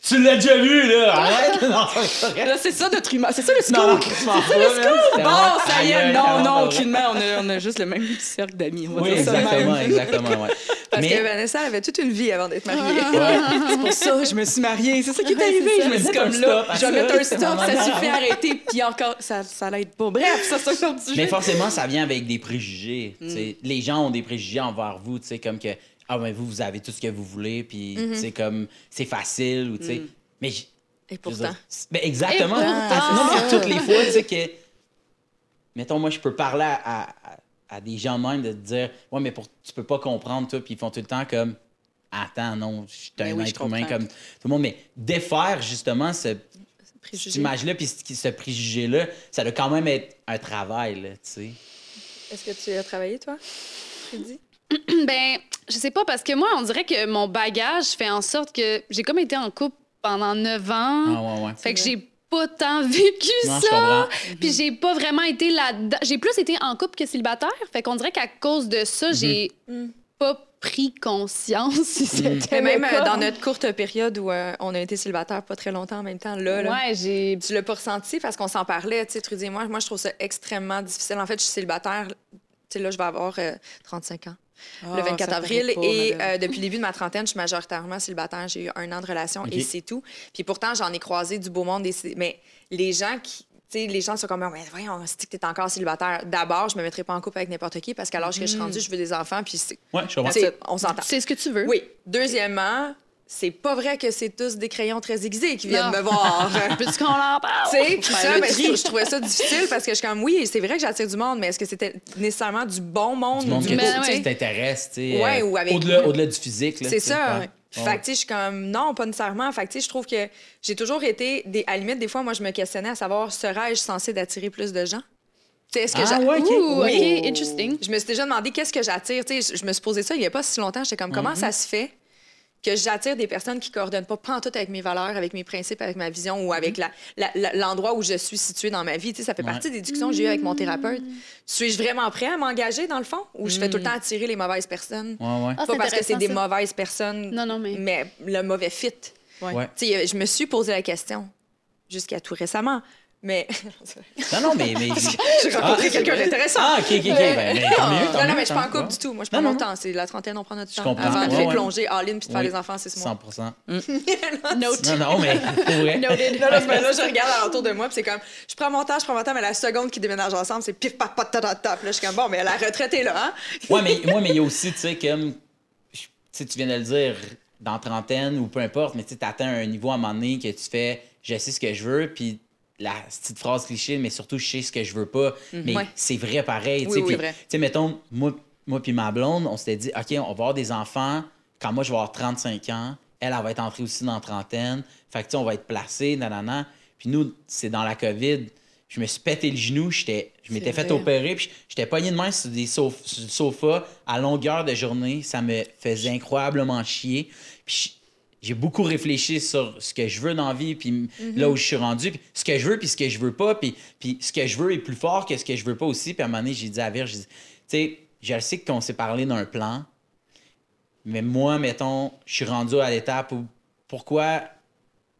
Tu l'as déjà vu, là! Arrête! Non, c'est c'est ça notre humain. C'est ça le scoop. Non, non, je m'en fous, man. C'était Bon, ça y est. Non, non, aucunement. On a, on a juste le même cercle d'amis. Oui, ça exactement, exactement, ouais. Parce Mais- que Vanessa, avait toute une vie avant d'être mariée. Ouais. C'est pour ça je me suis mariée. C'est ça qui est Ouais, arrivé. c'est ça. Je me un comme là, je vais ça, mettre un c'est stop, ça suffit arrêter, puis encore, ça, ça l'aide pas. Bref, ça, c'est un. Mais forcément, ça vient avec des préjugés. sais. Les gens ont des préjugés envers vous, tu sais, comme que ah ben vous vous avez tout ce que vous voulez, puis tu sais comme c'est facile ou tu sais. Mais j- Et pourtant. c'est- ben, exactement. Et pourtant. Ah, non mais toutes les fois, tu sais que mettons moi je peux parler à, à- à des gens même de te dire ouais mais pour tu peux pas comprendre toi puis ils font tout le temps comme attends non je suis un oui, être humain comme tout le monde mais défaire justement ce cette image-là, puis ce, ce préjugé-là, ça doit quand même être un travail, tu sais. Est-ce que tu as travaillé, toi? Dis? Ben, je sais pas, parce que moi, on dirait que mon bagage fait en sorte que j'ai comme été en couple pendant neuf ans. Ah, ouais, ouais. Fait que j'ai pas tant vécu Non, ça. Puis j'ai pas vraiment été là-dedans. J'ai plus été en couple que célibataire. Fait qu'on dirait qu'à cause de ça, Mhm. j'ai pas pris conscience si c'était Mais même euh, dans notre courte période où euh, on a été célibataire pas très longtemps en même temps, là, là Ouais, j'ai. tu l'as pas ressenti parce qu'on s'en parlait, tu sais, Trudy et moi. Moi, je trouve ça extrêmement difficile. En fait, je suis célibataire. Tu sais, là, je vais avoir euh, 35 ans Ah, le 24 ça avril. pas, et euh, depuis le début de ma trentaine, je suis majoritairement célibataire. J'ai eu un an de relation et c'est tout. Puis pourtant, j'en ai croisé du beau monde. Mais les gens qui. Tu sais, les gens sont comme, mais voyons, que t'es encore célibataire? D'abord, je me mettrais pas en couple avec n'importe qui parce qu'à l'âge que je suis rendue, je veux des enfants. Puis c'est- Ouais, je comprends. on s'entend. C'est ce que tu veux. Oui. Deuxièmement, c'est pas vrai que c'est tous des crayons très aiguisés qui viennent Non. me voir. Peux-tu qu'on en parle? Tu sais, ça, ben, tri. je, je trouvais ça difficile parce que je suis comme, oui, c'est vrai que j'attire du monde, mais est-ce que c'était nécessairement du bon monde Du monde que du Ben tu- tu qui sais? t'intéresse, tu sais. Ouais, euh, ou avec- Au-delà, au-delà du physique, là. C'est ça. ouais. Fait que, tu sais, je suis comme, non, pas nécessairement. Fait que, tu sais, je trouve que j'ai toujours été, des, à la limite, des fois, moi, je me questionnais à savoir, serais-je censée d'attirer plus de gens? Tu sais, est-ce que Ah, ouais, ok. Ouh, Oui. Interesting. Je me suis déjà demandé qu'est-ce que j'attire. Tu sais, je- je me suis posé ça il n'y a pas si longtemps. J'étais comme, comment ça se fait? Que j'attire des personnes qui coordonnent pas pantoute avec mes valeurs, avec mes principes, avec ma vision ou avec la- la- la- l'endroit où je suis située dans ma vie. Tu sais, ça fait Ouais. partie des discussions que j'ai eues avec mon thérapeute. Suis-je vraiment prêt à m'engager, dans le fond, ou je fais tout le temps attirer les mauvaises personnes? Ouais, ouais. Ah, pas parce que c'est des ça. mauvaises personnes, Non, non, mais- mais le mauvais fit. Ouais. Tu sais, je me suis posé la question jusqu'à tout récemment. Mais Non, non, mais. mais j'ai rencontré Ah, quelqu'un d'intéressant. Ah, ok, ok, ok. Ben, mais tant mieux. tant non, non, mais je suis tant pas en couple du tout. Moi, je prends Non, mon non, temps. C'est la trentaine, on prend notre Je temps. comprends. Avant de Ouais, ouais. replonger all-in puis de faire les enfants, c'est ce mois. 100 Note. Non, non, mais. Noted. Là, là, je- là, je regarde alentour de moi, puis c'est comme, je prends mon temps, je prends mon temps, mais la seconde qu'ils déménagent ensemble, c'est pif, paf, pat, ta, ta, ta. Là, je suis comme, bon, mais la retraite est là, hein? Ouais, mais moi, mais il y a aussi, tu sais, comme. Tu sais, tu viens de le dire, dans trentaine ou peu importe, mais tu atteins un niveau à un moment donné que tu fais, je sais ce que je veux, puis la petite phrase cliché, mais surtout, je sais ce que je veux pas. Mais Ouais. c'est vrai pareil. tu Oui, sais, oui, puis, vrai. Tu sais, mettons, moi, moi puis ma blonde, on s'était dit, OK, on va avoir des enfants quand moi, je vais avoir 35 ans. Elle, elle va être entrée aussi dans la trentaine. Fait que, tu sais, on va être placés, nanana. Puis nous, c'est dans la COVID. Je me suis pété le genou, j'étais, je m'étais C'est fait vrai. opérer, puis j'étais pogné de main sur, des sof- sur le sofa à longueur de journée. Ça me faisait incroyablement chier. Puis j'ai beaucoup réfléchi sur ce que je veux dans la vie, puis Mhm. là où je suis rendu, puis ce que je veux, puis ce que je veux pas, puis, puis ce que je veux est plus fort que ce que je veux pas aussi. Puis à un moment donné, j'ai dit à dit, tu sais, je sais qu'on s'est parlé d'un plan, mais moi, mettons, je suis rendu à l'étape où pourquoi,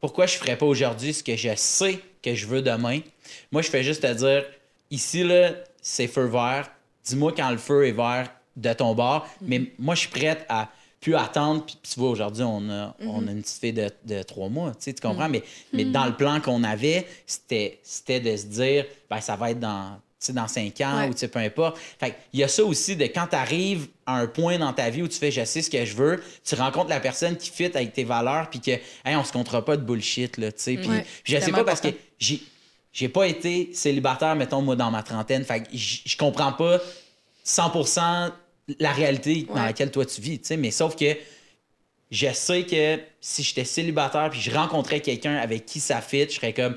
pourquoi je ferais pas aujourd'hui ce que je sais que je veux demain? Moi, je fais juste te dire, ici, là, c'est feu vert. Dis-moi quand le feu est vert de ton bord. Mais moi, je suis prête à pu attendre. Puis, tu vois, aujourd'hui, on a, Mhm. on a une petite fille de, de trois mois, tu sais, tu comprends? Mais, mais dans le plan qu'on avait, c'était, de se dire, ben, ça va être dans, tu sais, dans cinq ans Ouais. ou tu sais, peu importe. Fait il y a ça aussi de quand tu arrives à un point dans ta vie où tu fais, je sais ce que je veux, tu rencontres la personne qui fit avec tes valeurs, puis que, hey, on se comptera pas de bullshit, là, tu sais. Puis, Ouais. je sais pas parce que j'ai, j'ai pas été célibataire, mettons, moi, dans ma trentaine. Fait je comprends pas 100% la réalité dans laquelle toi tu vis, tu sais. Mais sauf que je sais que si j'étais célibataire puis je rencontrais quelqu'un avec qui ça fit, je serais comme.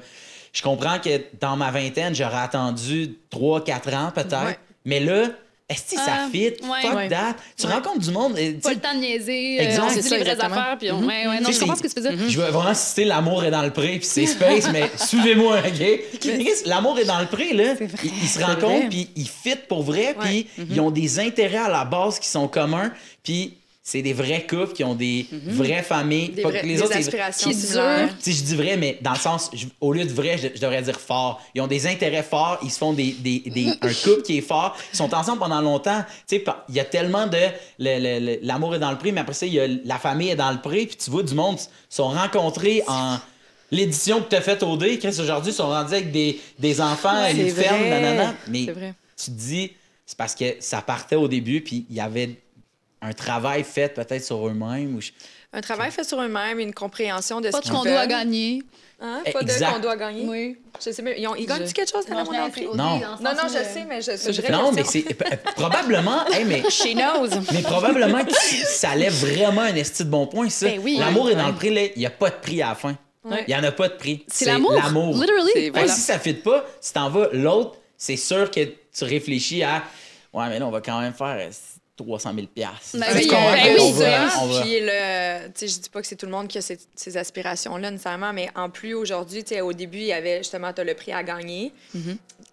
Je comprends que dans ma vingtaine, j'aurais attendu 3-4 ans peut-être. Ouais. Mais là, est-ce que ça Ah, fit? ouais. Fuck Ouais. that. Tu Ouais. rencontres du monde. et, tu Pas le temps de niaiser, euh, on se C'est dit ça, les vraies exactement. affaires, puis on... Mhm. ouais, ouais, non, Tu je comprends ce c'est- que tu veux dire. Je veux vraiment citer L'amour est dans le pré, puis c'est space, mais suivez-moi, OK? L'amour est dans le pré, là. C'est vrai. Ils, ils se rencontrent, puis ils fit pour vrai, Ouais. puis ils ont des intérêts à la base qui sont communs, puis c'est des vrais couples qui ont des vraies familles. Des, Pas vrais- que les des autres, aspirations Qui similaires. si je dis vrai, mais dans le sens, je- au lieu de vrai, je, je devrais dire fort. Ils ont des intérêts forts, ils se font des, des, des- un couple qui est fort, ils sont ensemble pendant longtemps. Tu sais, pa- il y a tellement de. L'amour est dans le prix, mais après ça, il y a la famille est dans le prix, puis tu vois du monde se sont rencontrés en. L'édition que tu as faite au D, Chris, aujourd'hui, ils sont rendus avec des, des enfants, Ouais, une c'est ferme, nanana. Mais C'est vrai. tu te dis, c'est parce que ça partait au début, puis il y avait un travail fait peut-être sur eux-mêmes. Ou je- Un travail fait sur eux-mêmes, une compréhension de Pas ce qu'on doit gagner. Hein? Pas Exact. de qu'on doit gagner. Oui. Je sais même. Ils, ont- ils gagnent Je- quelque chose dans Non, mon je l'ai prix? appris au Non. Non, non, je euh, sais, mais je, vraie Non, mais c'est probablement. hey, mais She knows. Mais probablement que ça lève vraiment un esti de bon point, ça. Ben oui. L'amour est dans le prix, là. Il n'y a pas de prix à la fin. Ouais. Il n'y en a pas de prix. C'est l'amour. Literally. C'est- Hey, voilà. Si ça ne fit pas, si t'en vas l'autre, c'est sûr que tu réfléchis à Ouais, mais là, on va quand même faire 300 000 piastres. Ben Tu oui, tu comprends ben oui, Puis le, tu sais, je dis pas que c'est tout le monde qui a ces, ces aspirations-là nécessairement, mais en plus aujourd'hui, tu sais, au début, il y avait justement t'as le prix à gagner,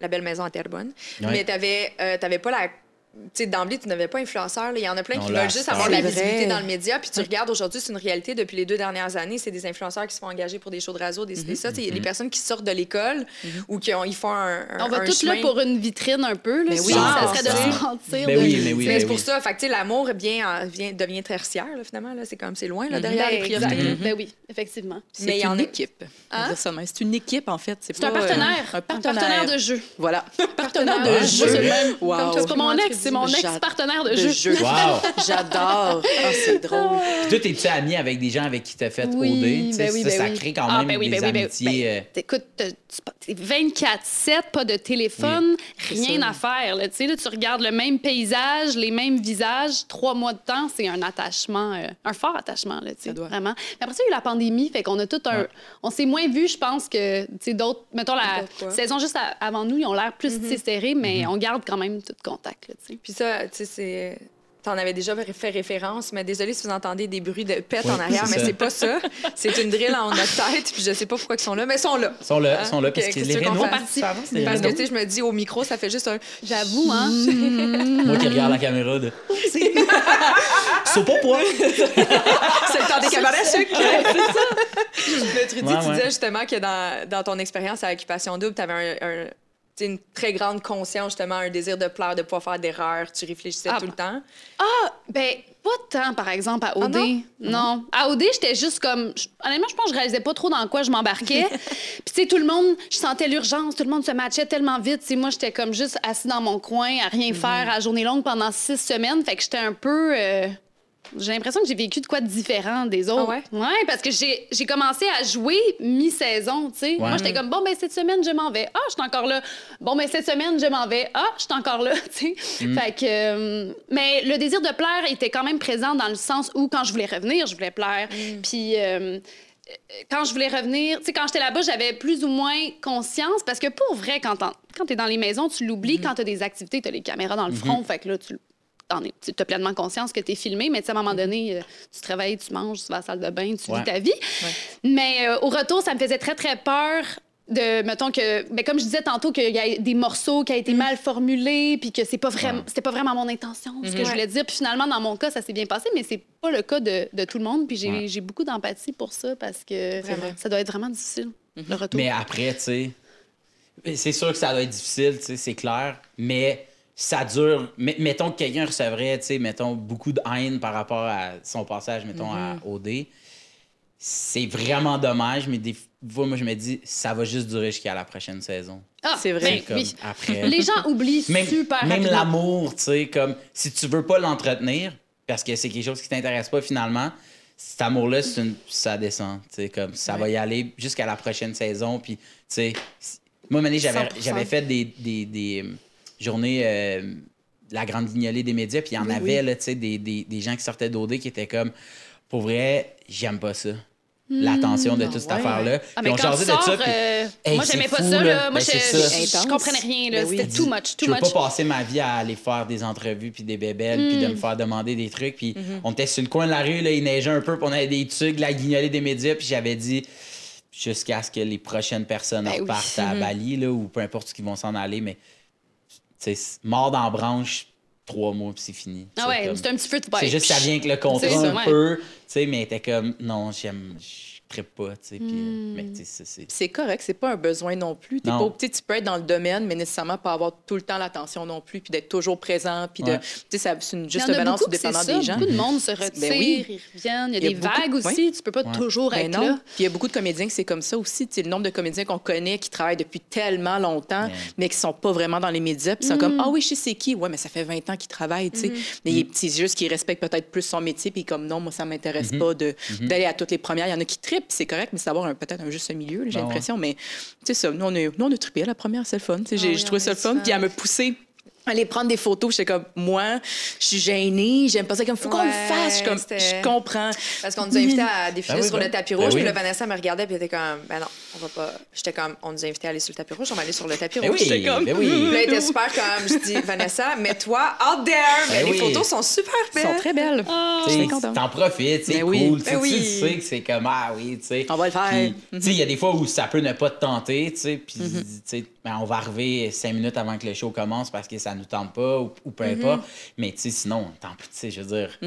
la belle maison à Terrebonne, Ouais. mais t'avais, euh, t'avais pas la tu sais, d'emblée, tu n'avais pas influenceur. là. Il y en a plein Non, qui veulent juste avoir de la vrai. visibilité dans le média. Puis tu regardes aujourd'hui, c'est une réalité depuis les deux dernières années. C'est des influenceurs qui se font engager pour des shows de radio, des, des ça. Tu sais, Les personnes qui sortent de l'école ou qui ont, ils font un, un- On va un tous là pour une vitrine un peu. Là, Mais oui, sinon, Ah, ça serait de ça. se mentir. Ben de- oui, mais oui, Mais ben c'est pour oui. ça. Fait l'amour vient, vient, devient tertiaire, là, finalement. Là. C'est comme, c'est loin, là, derrière Ben, les priorités. Ben oui, effectivement. C'est Mais il y en a- équipe. Hein? ça. C'est une équipe, en fait. C'est un euh, partenaire. un Un partenaire. de jeu. Voilà. Partenaire de jeu. C'est pas mon ex, c'est mon ex-partenaire de De jeu. jeu. Wow! J'adore. Ah, c'est drôle. Puis toi, t'es-tu ami avec des gens avec qui t'as fait Oui, OD? Ben oui, ça, ben ça oui. crée quand Ah, même ben oui, des ben amitiés. euh, ben, Écoute, t'as- tu- t'es 24-7, pas de téléphone, rien à faire. Là. Tu sais, là, tu regardes le même paysage, les mêmes visages, trois mois de temps, c'est un attachement, euh, un fort attachement, là, tu sais, Ça doit. vraiment. Mais après ça, il y a eu la pandémie, fait qu'on a tout un... Ouais. On s'est moins vu, je pense, que, d'autres... Mettons, la saison juste à- avant nous, ils ont l'air plus tissés serrés, mais on garde quand même tout contact, là, sais. Puis ça, tu sais, c'est. T'en avais déjà fait référence, mais désolé si vous entendez des bruits de pète en arrière, c'est mais ça. c'est pas ça. C'est une drill en notre tête, puis je sais pas pourquoi ils sont là, mais ils sont là. Ils sont là, Hein? ils sont là. Parce que les que qu'on Rénaux, ça les Parce que, tu sais, je me dis, au micro, ça fait juste un. J'avoue, hein? Moi qui regarde la caméra de. C'est pas pour C'est le temps des cabarets sucre. Mais Trudy, Ouais, tu ouais. disais justement que dans, dans ton expérience à Occupation Double, tu avais un, un- une très grande conscience, justement, un désir de plaire, de ne pas faire d'erreur. Tu réfléchissais Ah, tout le temps? Ah, ben, pas tant, par exemple, à OD. Ah non? non? À OD, j'étais juste comme. Honnêtement, je pense que je réalisais pas trop dans quoi je m'embarquais. Puis, tu sais, tout le monde, je sentais l'urgence, tout le monde se matchait tellement vite. Tu sais, moi, j'étais comme juste assis dans mon coin à rien faire à journée longue pendant six semaines. Fait que j'étais un peu. euh, J'ai l'impression que j'ai vécu de quoi de différent des autres. Ah ouais? parce que j'ai j'ai commencé à jouer mi-saison, tu sais. Moi, j'étais comme, bon, ben cette semaine, je m'en vais. Ah, je suis encore là. Bon, ben cette semaine, je m'en vais. Ah, je suis encore là, tu sais. Mm. Fait que... euh, mais le désir de plaire était quand même présent dans le sens où, quand je voulais revenir, je voulais plaire. Mm. Puis... euh, quand je voulais revenir, tu sais, quand j'étais là-bas, j'avais plus ou moins conscience parce que pour vrai, quand, quand t'es dans les maisons, tu l'oublies. Mm-hmm. Quand t'as des activités, t'as les caméras dans le front, fait que là, tu tu as pleinement conscience que t'es filmé, mais tu à un moment donné, euh, tu te réveilles, tu manges, tu vas à la salle de bain, tu Ouais. vis ta vie. Mais euh, au retour, ça me faisait très, très peur de, mettons que, ben, comme je disais tantôt, qu'il y a des morceaux qui ont été mal formulés, puis que c'est pas vraiment, c'était pas vraiment mon intention, ce que je Ouais. voulais dire. Puis finalement, dans mon cas, ça s'est bien passé, mais c'est pas le cas de, de tout le monde. Puis j'ai Ouais. beaucoup d'empathie pour ça parce que ça doit être vraiment difficile, le retour. Mais après, tu sais, c'est sûr que ça doit être difficile, tu sais, c'est clair. Mais ça dure. met- Mettons que quelqu'un recevrait, tu sais, mettons, beaucoup de haine par rapport à son passage, mettons, à OD. C'est vraiment dommage, mais des fois, moi, je me dis, ça va juste durer jusqu'à la prochaine saison. Ah, C'est vrai. Comme oui. après. Les gens oublient même super même l'amour, tu sais, comme si tu veux pas l'entretenir parce que c'est quelque chose qui t'intéresse pas finalement, cet amour-là, c'est une- ça descend, tu sais, comme ça va y aller jusqu'à la prochaine saison, puis tu sais, moi, j'avais 100%. j'avais fait des, des, des, journées euh, de la grande guignolée des médias, puis il y en Oui, avait, oui. là, tu sais, des, des, des gens qui sortaient d'OD qui étaient comme, pour vrai, j'aime pas ça. L'attention de toute cette affaire-là. Ah, mais on quand jasait tu de ça, puis- euh, Hey, moi, j'aimais pas fou, ça. là. Moi, Ben, je, je- je comprenais rien. là. Ben oui. C'était too much, je too veux much. pas passer ma vie à aller faire des entrevues puis des bébelles puis de Hmm. me faire demander des trucs puis on était sur le coin de la rue là il neigeait un peu puis on avait des trucs la guignolée des médias puis j'avais dit jusqu'à ce que les prochaines personnes Ben oui. repartent à Bali là ou peu importe où ils vont s'en aller mais mort dans la branche trois mois puis c'est fini Ah C'est ouais, c'est un petit feu de c'est juste ça vient avec le contrat un ouais. peu tu sais mais t'es comme non j'aime trippe pas tu sais puis Hmm. mais tu sais c'est- correct, c'est pas un besoin non plus. T'es Non. pas, tu peux être dans le domaine, mais nécessairement pas avoir tout le temps l'attention non plus, puis d'être toujours présent, puis de, Ouais. tu sais, c'est une juste balance dépendant ça. des gens. Beaucoup de monde se retire, Ben oui. ils reviennent. Il y a, Il y a des beaucoup- vagues aussi. Tu peux pas Ouais. toujours Ben être non. là. Puis il y a beaucoup de comédiens que c'est comme ça aussi. Tu sais, le nombre de comédiens qu'on connaît qui travaillent depuis tellement longtemps, Ouais. mais qui sont pas vraiment dans les médias, puis ils sont Mm. comme Ah oui, je sais c'est qui. Ouais, mais ça fait 20 ans qu'ils travaillent. tu sais. Mais il- c'est juste qu'ils respectent peut-être plus son métier, puis comme non, moi, ça m'intéresse pas de- d'aller à toutes les premières. Il y en a qui trippent, c'est correct, mais c'est d'avoir un- peut-être un juste milieu, j'ai Ben ouais. l'impression. Mais tu sais, ça, nous, on a, nous, on a trippé à la première, c'est le fun. J'ai Ah trouvé ça le fun, puis à me pousser. Aller prendre des photos, j'étais comme, moi, je suis gênée, j'aime pas ça, comme, faut qu'on le fasse. Je comme, je comprends. Parce qu'on nous a invités à défiler Ben oui, sur ben- le tapis ben rouge. oui. Puis là, Vanessa me regardait, puis elle était comme, ben non, on va pas. J'étais comme, on nous a invités à aller sur le tapis rouge, on va aller sur le tapis Ben rouge. oui, J'étais comme, ben oui. Puis là, elle était super comme, je dis, Vanessa, mets-toi out there. Mais Ben les photos sont super Ils belles. sont très belles. Ah. T'en profites, c'est Ben cool. oui. Tu sais, Ben oui. Tu sais que c'est comme, ah oui, tu sais. On va le faire. Puis, tu sais, il y a des fois où ça peut ne pas te tenter, tu sais, puis, Mm-hmm. tu sais, ben, on va arriver cinq minutes avant que le show commence parce que ça nous tente pas ou, ou peu importe. Mais, tu sais, sinon, tant pis, tu sais, je veux dire,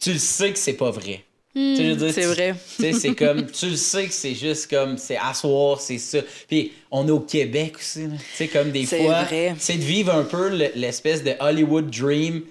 tu le sais que c'est pas vrai. Tu sais, je veux dire, Mm, c'est vrai. C'est comme, tu le sais que c'est juste comme, c'est asseoir, c'est ça. Puis on est au Québec aussi. Tu sais, comme des C'est fois, vrai. c'est de vivre un peu le- l'espèce de Hollywood dream,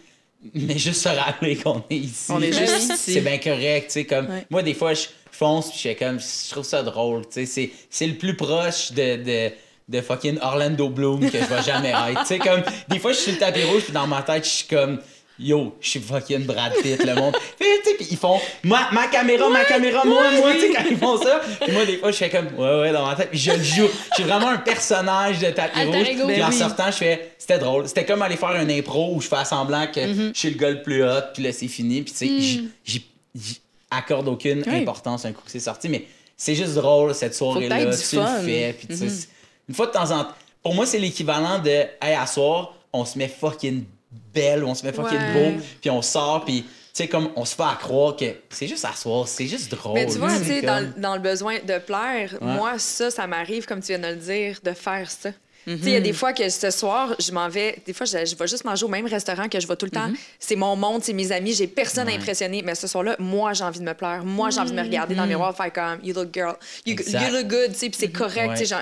mais juste se rappeler qu'on est ici. On est juste ici. C'est bien correct, tu sais, comme, Ouais. moi, des fois, je fonce, puis je comme, je trouve ça drôle, tu sais, c'est- c'est le plus proche de... de de fucking Orlando Bloom que je vais jamais être. Tu sais, comme, des fois, je suis sur le tapis rouge, puis dans ma tête, je suis comme, yo, je suis fucking Brad Pitt, le monde. Puis, tu sais, puis ils font, ma, ma caméra, ma caméra, moi, moi, tu sais, quand ils font ça. Puis moi, des fois, je fais comme, ouais, ouais, dans ma tête, puis je le joue. Je suis vraiment un personnage de tapis rouge. Puis Ben en oui. sortant, je fais, c'était drôle. C'était comme aller faire un impro où je fais semblant que Mm-hmm. je suis le gars le plus hot, puis là, c'est fini. Puis, tu sais, j'y- j'y accorde aucune Oui. importance un coup que c'est sorti, mais c'est juste drôle, cette soirée-là. du Tu le fun. Fais, puis tu sais, c'est- une fois de temps en temps. Pour moi, c'est l'équivalent de, hey, à soir, on se met fucking belle, on se met fucking Ouais. beau, puis on sort, puis tu sais, comme on se fait à croire que c'est juste à soir, c'est juste drôle. Mais tu vois, tu sais, C'est dans, dans le besoin de plaire, Ouais. moi, ça, ça m'arrive, comme tu viens de le dire, de faire ça. Tu sais, il y a des fois que ce soir, je m'en vais, des fois, je, je vais juste manger au même restaurant que je vais tout le temps. C'est mon monde, c'est mes amis, j'ai personne à Ouais. impressionner. Mais ce soir-là, moi, j'ai envie de me plaire. Moi, j'ai envie de me regarder dans le miroir, faire comme, you look girl, you, look good, tu sais, puis c'est correct, tu sais,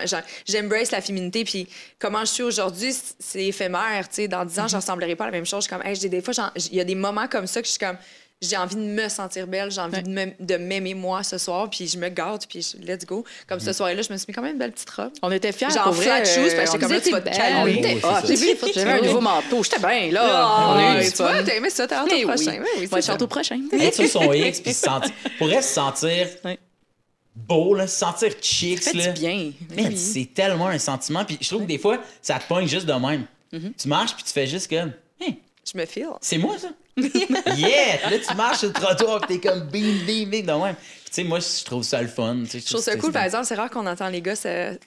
j'embrace la féminité, puis comment je suis aujourd'hui, c'est éphémère, tu sais, dans 10 ans, je ressemblerai pas à la même chose. Je suis comme, hey, des fois, il y a des moments comme ça que je suis comme, j'ai envie de me sentir belle, j'ai envie Ouais. de me- de m'aimer moi ce soir, puis je me gâte, puis je- let's go. Comme ce soir-là, je me suis mis quand même une belle petite robe. On était fiers. Vrai, flat shoes, euh, parce que j'étais comme là, tu vas te calmer. Ah, photos. J'avais un nouveau manteau. J'étais bien, là. Ah, on a eu ouais, du tu vois, t'as aimé ça, t'as hâte au prochain. Oui, oui, hâte au prochain. être sur son X puis se sentir pourrait se sentir Ouais. beau là, se sentir chic Ça fait là. bien. Oui. c'est tellement un sentiment puis je trouve que des fois ça te pogne juste de même. Mm-hmm. Tu marches puis tu fais juste comme Hey, Je me file. c'est moi ça. yeah, là tu marches sur le trottoir t'es comme bing bing bing de même. Puis, tu sais moi je trouve ça le fun, Je trouve ça cool, c'est- par exemple. C'est rare qu'on entend les gars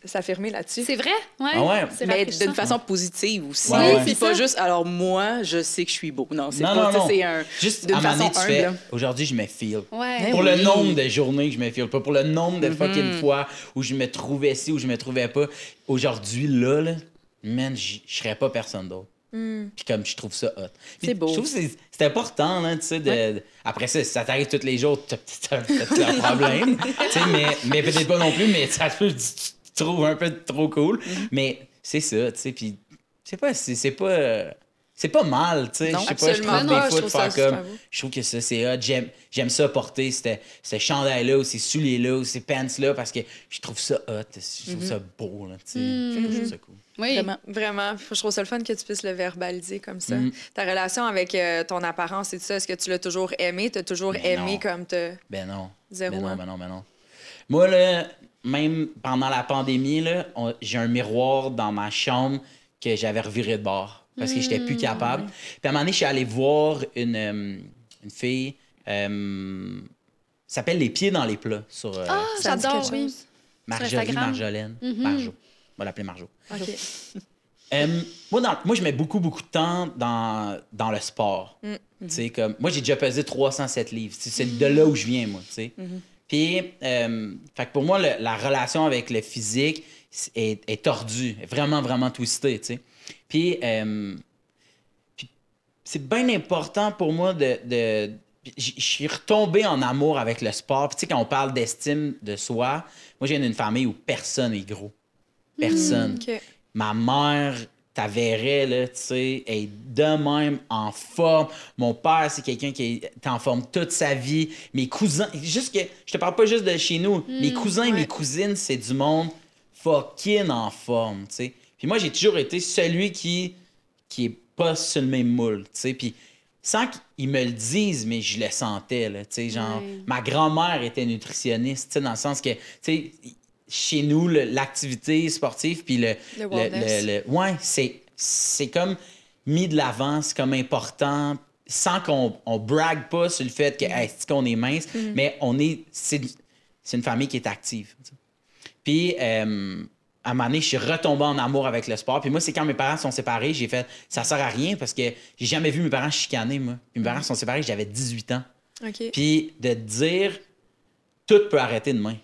s'affirmer là-dessus. C'est vrai? Ouais. Ah ouais. C'est Mais d'une façon positive aussi. Ouais, ouais. Puis pas ça. juste, alors moi, je sais que je suis beau. Non, c'est pas, non c'est un. Juste d'une façon tu fais humble. aujourd'hui je me feel. Ouais. Pour Eh le nombre de journées que je me file pas, pour le nombre de fucking fois où je me trouvais ci, où je me trouvais pas. Aujourd'hui, là, là man, je serais pas personne d'autre. Puis comme je trouve ça hot. C'est beau. Je trouve que c'est c'est important, là, tu sais, de, de- Après ça, si ça t'arrive tous les jours, t'as t'as- t'as peut-être un problème. tu sais, mais, mais peut-être pas non plus, mais ça peut, tu, tu trouves un peu trop cool. Mais c'est ça, tu sais, puis c'est pas, c'est c'est pas, euh, c'est pas mal, tu sais. Je sais pas, je pas, des fois de faire comme, je trouve que ça, c'est hot. J'aime, j'aime ça porter ce chandail-là ou ces souliers-là ou ces pants-là parce que je trouve ça hot. Je trouve ça beau, là, tu sais. Je trouve ça cool. Oui. Vraiment. Vraiment, je trouve ça le fun que tu puisses le verbaliser comme ça. Mm. Ta relation avec euh, ton apparence et tout ça, est-ce que tu l'as toujours aimé? T'as toujours Ben aimé non. comme te... Ben non. Zéro, Ben non, hein? ben non, ben non. Moi, là, même pendant la pandémie, là, on- j'ai un miroir dans ma chambre que j'avais reviré de bord parce que j'étais Hmm. plus capable. Puis à un moment donné, je suis allé voir une, euh, une fille. euh, s'appelle Les pieds dans les plats sur euh, Ah, Ça me dit j'adore, quelque oui. chose. Marjorie Instagram? Marjolaine. Marjo. On va l'appeler Marjo. OK. Euh, moi, dans- moi, je mets beaucoup, beaucoup de temps dans, dans le sport. Mm. Tu sais, comme, moi, j'ai déjà pesé 307 livres. C'est c'est de là où je viens, moi. tu sais. Puis, euh, fait que pour moi, le- la relation avec le physique est, est tordue, est vraiment, vraiment twistée. tu sais. Puis, euh, puis c'est bien important pour moi de. de- je suis retombé en amour avec le sport. Puis, tu sais, quand on parle d'estime de soi, moi, je viens d'une famille où personne est gros. Personne OK. ma mère t'avairait, là, tu sais, est de même en forme. Mon père, c'est quelqu'un qui est en forme toute sa vie. Mes cousins, juste que, je te parle pas juste de chez nous. mes cousins et mes cousines, c'est du monde fucking en forme, tu sais. Puis moi, j'ai toujours été celui qui, qui est pas sur le même moule, tu sais. Puis sans qu'ils me le disent, mais je le sentais, là, tu sais, genre, ma grand-mère était nutritionniste, tu sais, dans le sens que, tu sais, chez nous, l'activité sportive, puis le, Le le- ouais, c'est, c'est comme mis de l'avant, c'est comme important, sans qu'on on brague pas sur le fait que, hey, c'est qu'on est mince, mais on est, c'est, c'est une famille qui est active. Puis, euh, à un moment donné, je suis retombé en amour avec le sport. Puis moi, c'est quand mes parents sont séparés, j'ai fait, ça sert à rien parce que j'ai jamais vu mes parents chicaner, moi. Puis mes parents sont séparés, j'avais 18 ans. Puis de te dire, tout peut arrêter demain.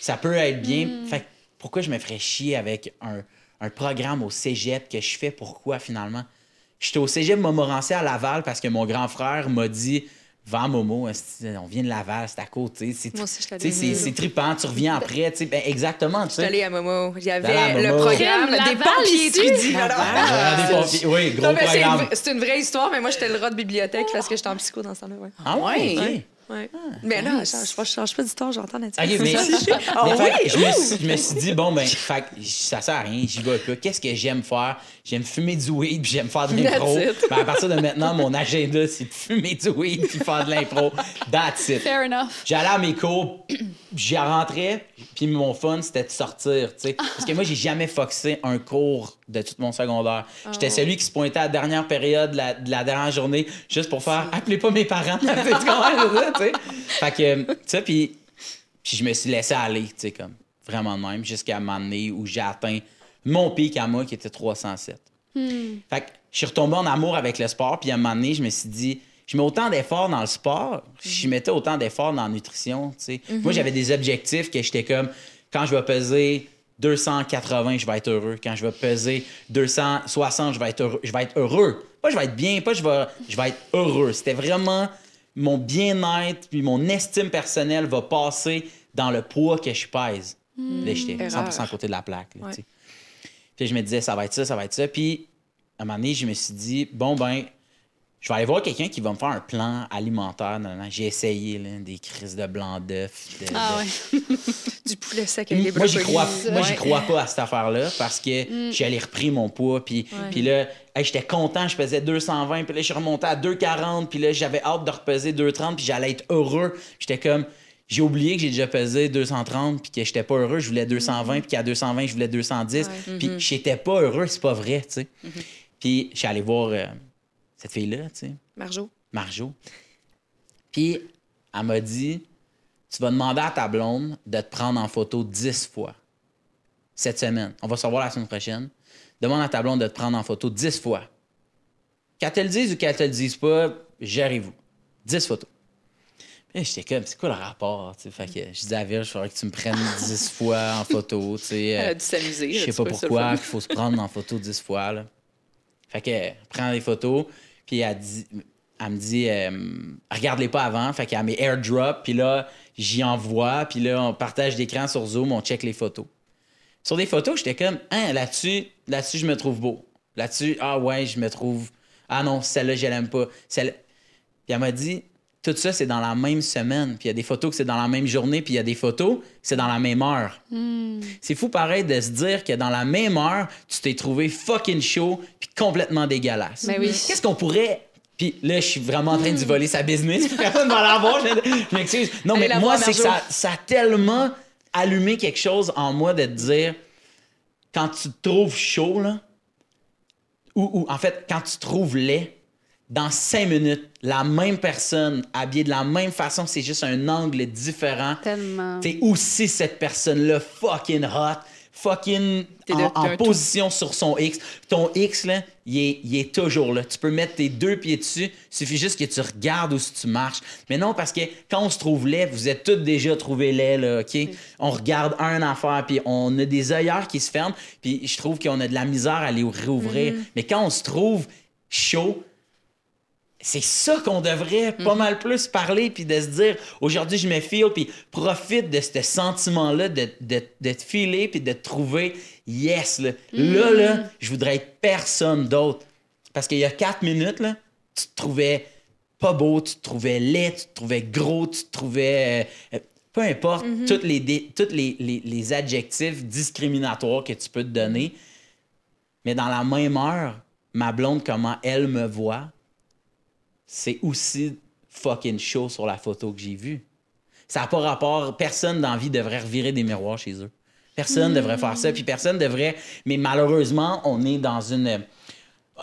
Ça peut être bien. Fait que pourquoi je me ferais chier avec un, un programme au cégep que je fais? Pourquoi finalement? J'étais au cégep Montmorency à Laval parce que mon grand frère m'a dit Va Momo, on vient de Laval, c'est à côté. C'est, Moi aussi, je c'est, c'est trippant, tu reviens après. tu sais, ben, exactement. Tu Je suis sais. allée à Momo. Il y avait le programme Crème des Laval pompiers. Ah. Oui, gros Non, mais c'est une, programme. vraie- c'est une vraie histoire, mais moi, j'étais le rat de bibliothèque parce que j'étais en psycho dans ce temps-là. Ouais. Ah ouais, Ouais. ok. Ouais. mais là, je, je, je change pas d'histoire, j'entends là-dessus. OK, mais, Ah mais fait oui? que je, me suis, je me suis dit, bon, ben, fait ça sert à rien, j'y vais pas. Qu'est-ce que j'aime faire? J'aime fumer du weed, puis j'aime faire de l'impro. Ben, à partir de maintenant, mon agenda, c'est de fumer du weed, puis faire de l'impro. That's it. Fair enough. J'allais à mes cours, j'y rentrais, puis mon fun, c'était de sortir, tu sais. Parce que moi, j'ai jamais foxé un cours de tout mon secondaire. J'étais celui qui se pointait à la dernière période de la, de la dernière journée juste pour faire « Appelez pas mes parents! » Tu sais? Fait que, tu sais, puis puis je me suis laissé aller, tu sais, comme vraiment de même, jusqu'à un moment donné où j'ai atteint mon pic à moi qui était 307. Fait que je suis retombé en amour avec le sport, puis à un moment donné, je me suis dit, je mets autant d'efforts dans le sport, je mettais autant d'efforts dans la nutrition, tu sais. Moi, j'avais des objectifs que j'étais comme, quand je vais peser 280, je vais être heureux. Quand je vais peser 260, je vais être heureux. Je vais être heureux. Pas je vais être bien, pas je vais, je vais être heureux. C'était vraiment mon bien-être, puis mon estime personnelle va passer dans le poids que je pèse. Là, j'étais 100% à côté de la plaque. là, Ouais. Puis je me disais, ça va être ça, ça va être ça. Puis à un moment donné, je me suis dit, bon, ben, je vais aller voir quelqu'un qui va me faire un plan alimentaire. J'ai essayé là, des crises de blanc d'œuf. de- Ah de- ouais. Du poulet sec avec des moi, j'y crois, moi, j'y Ouais. crois pas à cette affaire-là parce que j'ai allé repris mon poids. Puis, puis là, hey, j'étais content, je pesais 220. Puis là, je suis remonté à 240. Puis là, j'avais hâte de repeser 230. Puis j'allais être heureux. J'étais comme, j'ai oublié que j'ai déjà pesé 230. Puis que j'étais pas heureux. Je voulais 220. Puis qu'à 220, je voulais 210. Puis j'étais pas heureux. C'est pas vrai, tu sais. Puis je suis allé voir euh, cette fille-là, tu sais. Marjo. Marjo. Puis, elle m'a dit Tu vas demander à ta blonde de te prendre en photo 10 fois cette semaine. On va se revoir la semaine prochaine. Demande à ta blonde de te prendre en photo 10 fois. Qu'elle te le dise ou qu'elle te le dise pas, gérez-vous. 10 photos. Puis j'étais comme, c'est quoi le rapport? Fait que je dis à Virge, il faudrait que tu me prennes 10 fois en photo. Elle Euh, a dû s'amuser. je sais pas pourquoi qu'il faut se prendre en photo 10 fois. Là. Fait que, elle prend des photos, puis elle, dit, elle me dit, euh, regarde-les pas avant. Fait qu'elle met airdrop, puis là, j'y envoie, puis là, on partage d'écran sur Zoom, on check les photos. Sur des photos, j'étais comme, hein, là-dessus, là-dessus, je me trouve beau. Là-dessus, ah ouais, je me trouve. Ah non, celle-là, je l'aime pas. Celle... Puis elle m'a dit, tout ça, c'est dans la même semaine. Puis il y a des photos que c'est dans la même journée, puis il y a des photos que c'est dans la même heure. C'est fou pareil de se dire que dans la même heure, tu t'es trouvé fucking chaud, puis complètement dégueulasse. Ben oui. Qu'est-ce qu'on pourrait. Puis là, je suis vraiment en train de voler sa business. Personne va l'avoir. Je je m'excuse. Non, Allez mais moi, c'est que ça, ça a tellement allumé quelque chose en moi de te dire quand tu te trouves chaud, là, ou, ou en fait, quand tu te trouves laid, dans cinq minutes, la même personne, habillée de la même façon, c'est juste un angle différent. Tellement. T'es aussi cette personne-là fucking hot, fucking en, de- en t'es un tout. position sur son X. Ton X, là, il est, il est toujours là. Tu peux mettre tes deux pieds dessus. Il suffit juste que tu regardes où tu marches. Mais non, parce que quand on se trouve laid, vous êtes tous déjà trouvés laid, là, OK? On regarde un affaire, puis on a des œillères qui se ferment, puis je trouve qu'on a de la misère à les réouvrir. Mm-hmm. Mais quand on se trouve chaud, c'est ça qu'on devrait Mhm. pas mal plus parler, puis de se dire, aujourd'hui, je me feel, puis profite de ce sentiment-là, de, de, de te filer, puis de te trouver, yes, là, Mhm. là, là, je voudrais être personne d'autre. Parce qu'il y a quatre minutes, là, tu te trouvais pas beau, tu te trouvais laid, tu te trouvais gros, tu te trouvais... euh, euh, peu importe, Mhm. tous les, dé- tous les, les- les adjectifs discriminatoires que tu peux te donner. Mais dans la même heure, ma blonde, comment elle me voit, c'est aussi fucking chaud sur la photo que j'ai vue. Ça n'a pas rapport. Personne dans la vie devrait revirer des miroirs chez eux. Personne devrait faire ça. Puis personne devrait. Mais malheureusement, on est dans une.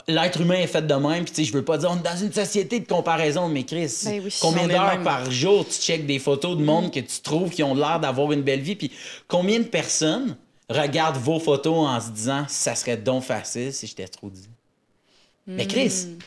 L'être humain est fait de même. Puis je veux pas dire on est dans une société de comparaison, mais Chris, Ben oui, combien d'heures par jour tu checkes des photos de monde que tu trouves qui ont l'air d'avoir une belle vie? Puis combien de personnes regardent vos photos en se disant ça serait donc facile si j'étais trop dit? Mais Chris,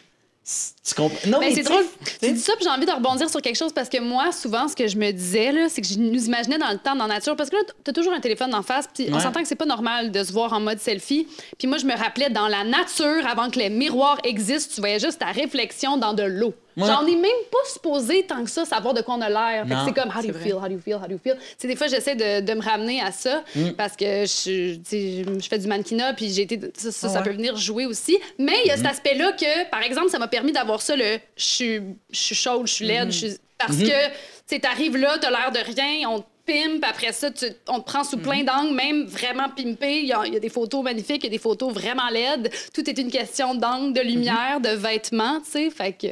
tu comprends? Non, Ben, mais c'est drôle. tu dis ça, puis j'ai envie de rebondir sur quelque chose parce que moi, souvent, ce que je me disais, là, c'est que je nous imaginais dans le temps, dans la nature. Parce que là, t'as toujours un téléphone en face, puis on s'entend que c'est pas normal de se voir en mode selfie. Puis moi, je me rappelais dans la nature, avant que les miroirs existent, tu voyais juste ta réflexion dans de l'eau. Ouais. J'en ai même pas supposé tant que ça savoir de quoi on a l'air. C'est comme how do you C'est feel, how do you feel, how do you feel? Tu sais, des fois, j'essaie de, de me ramener à ça Mm. parce que je, je fais du mannequinat, puis j'ai été. Ça, ça, Ah ça ouais. peut venir jouer aussi. Mais il y a cet aspect-là que, par exemple, ça m'a permis d'avoir ça, le je suis, je suis chaude, je suis laide, suis. Parce Mm-hmm. que, tu sais, t'arrives là, t'as l'air de rien, on te pimpe, après ça, tu- on te prend sous Mm-hmm. plein d'angles, même vraiment pimpé. Il y, a, il y a des photos magnifiques, il y a des photos vraiment laides. Tout est une question d'angle, de lumière, de vêtements, tu sais. Fait que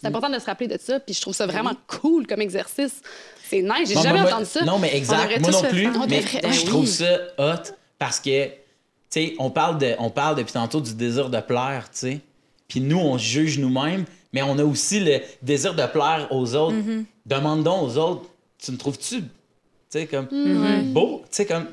c'est important de se rappeler de ça, puis je trouve ça vraiment cool comme exercice. C'est nice, j'ai jamais moi- entendu ça. Non, mais exact. Moi non plus. faire. Mais je Ben trouve oui. ça hot parce que, tu sais, on parle, de, on parle depuis tantôt du désir de plaire, tu sais. Puis nous, on se juge nous-mêmes, mais on a aussi le désir de plaire aux autres. Mm-hmm. Demande donc aux autres, tu me trouves-tu, tu sais, comme Mm-hmm. beau, tu sais, comme.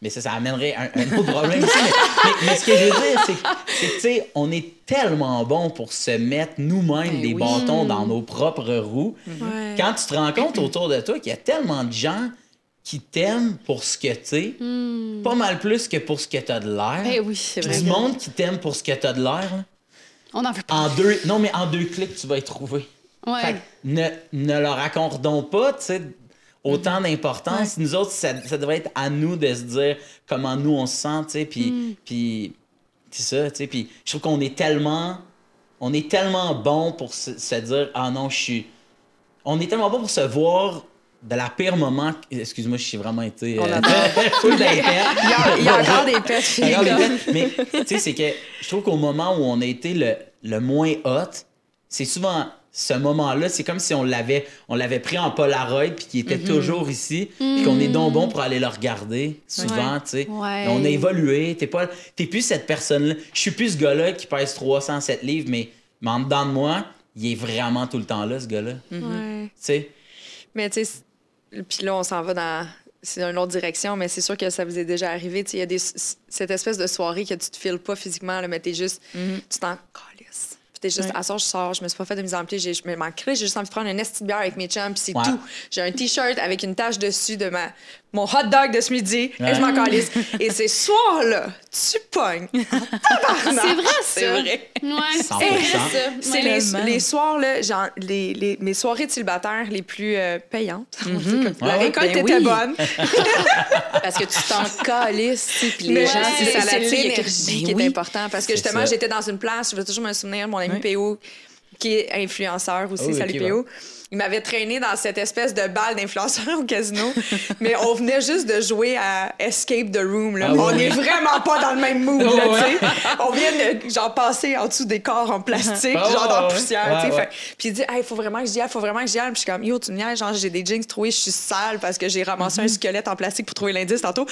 Mais ça, ça amènerait un, un autre problème aussi. Mais, mais- mais ce que je veux dire, c'est que, tu sais, on est tellement bon pour se mettre nous-mêmes Ben des oui. bâtons dans nos propres roues. Ouais. Quand tu te rends compte autour de toi qu'il y a tellement de gens qui t'aiment pour ce que tu es, pas mal plus que pour ce que tu as de l'air. Ben oui, C'est vrai. du monde qui t'aime pour ce que tu as de l'air, On en veut pas. en deux, non, mais en deux clics, tu vas y trouver. Ouais. Fait que ne, ne leur accordons pas, tu sais, autant d'importance. Nous autres, ça, ça devrait être à nous de se dire comment nous on se sent, tu sais, puis, puis c'est ça, tu sais, puis je trouve qu'on est tellement, on est tellement bon pour se, se dire, ah non, je suis, on est tellement bon pour se voir de la pire moment, excuse-moi, je suis vraiment été, On euh, full. Il y a, il y a encore des gars, Mais tu sais, c'est que je trouve qu'au moment où on a été le, le moins hot, c'est souvent ce moment-là, c'est comme si on l'avait on l'avait pris en Polaroid puis qu'il était toujours ici, puis qu'on est donc bon pour aller le regarder souvent, tu sais. Ouais. On a évolué, t'es pas t'es plus cette personne-là. Je suis plus ce gars-là qui pèse 307 livres, mais, mais en dedans de moi, il est vraiment tout le temps là, ce gars-là. Tu Ouais. sais. Mais tu sais, puis là, on s'en va dans. C'est une autre direction, mais c'est sûr que ça vous est déjà arrivé. Il y a des, cette espèce de soirée que tu te files pas physiquement, là, mais t'es juste. Tu t'en calisses. T'es juste, Ouais. à soir, je sors, je me suis pas fait de mise en pli, j'ai- je me manquerais, j'ai juste envie de prendre une esti de bière avec mes chums, puis c'est Ouais. tout. J'ai un T-shirt avec une tache dessus de ma, mon hot dog de ce midi, Ouais. et je m'en calisse. et ces soirs-là, tu pognes. C'est vrai, ça. C'est vrai. Ouais, 100%. c'est les, les soirs, là, genre, les, les- mes soirées de célibataire les plus euh, payantes. Comme ça. La Ouais, récolte ben était oui. bonne. Parce que tu t'en calisses, puis les gens, c'est l'énergie Ben qui oui. est important. Parce que C'est justement, j'étais dans une place, je vais toujours me souvenir, mon ami Ouais. PO, qui est influenceur aussi, Oh, salut ok, PO. Il m'avait traîné dans cette espèce de balle d'influenceur au casino, mais on venait juste de jouer à Escape the Room. Là. Ah on oui. est vraiment pas dans le même mood. Là, tu sais. On vient de genre, passer en dessous des corps en plastique, Ah, genre dans la poussière. sais. ouais. Puis il dit, il faut vraiment que j'y aille, faut vraiment que j'y aille. Puis je suis comme, yo, tu me niaises, genre, j'ai des jeans troués, je suis sale parce que j'ai ramassé un squelette en plastique pour trouver l'indice tantôt.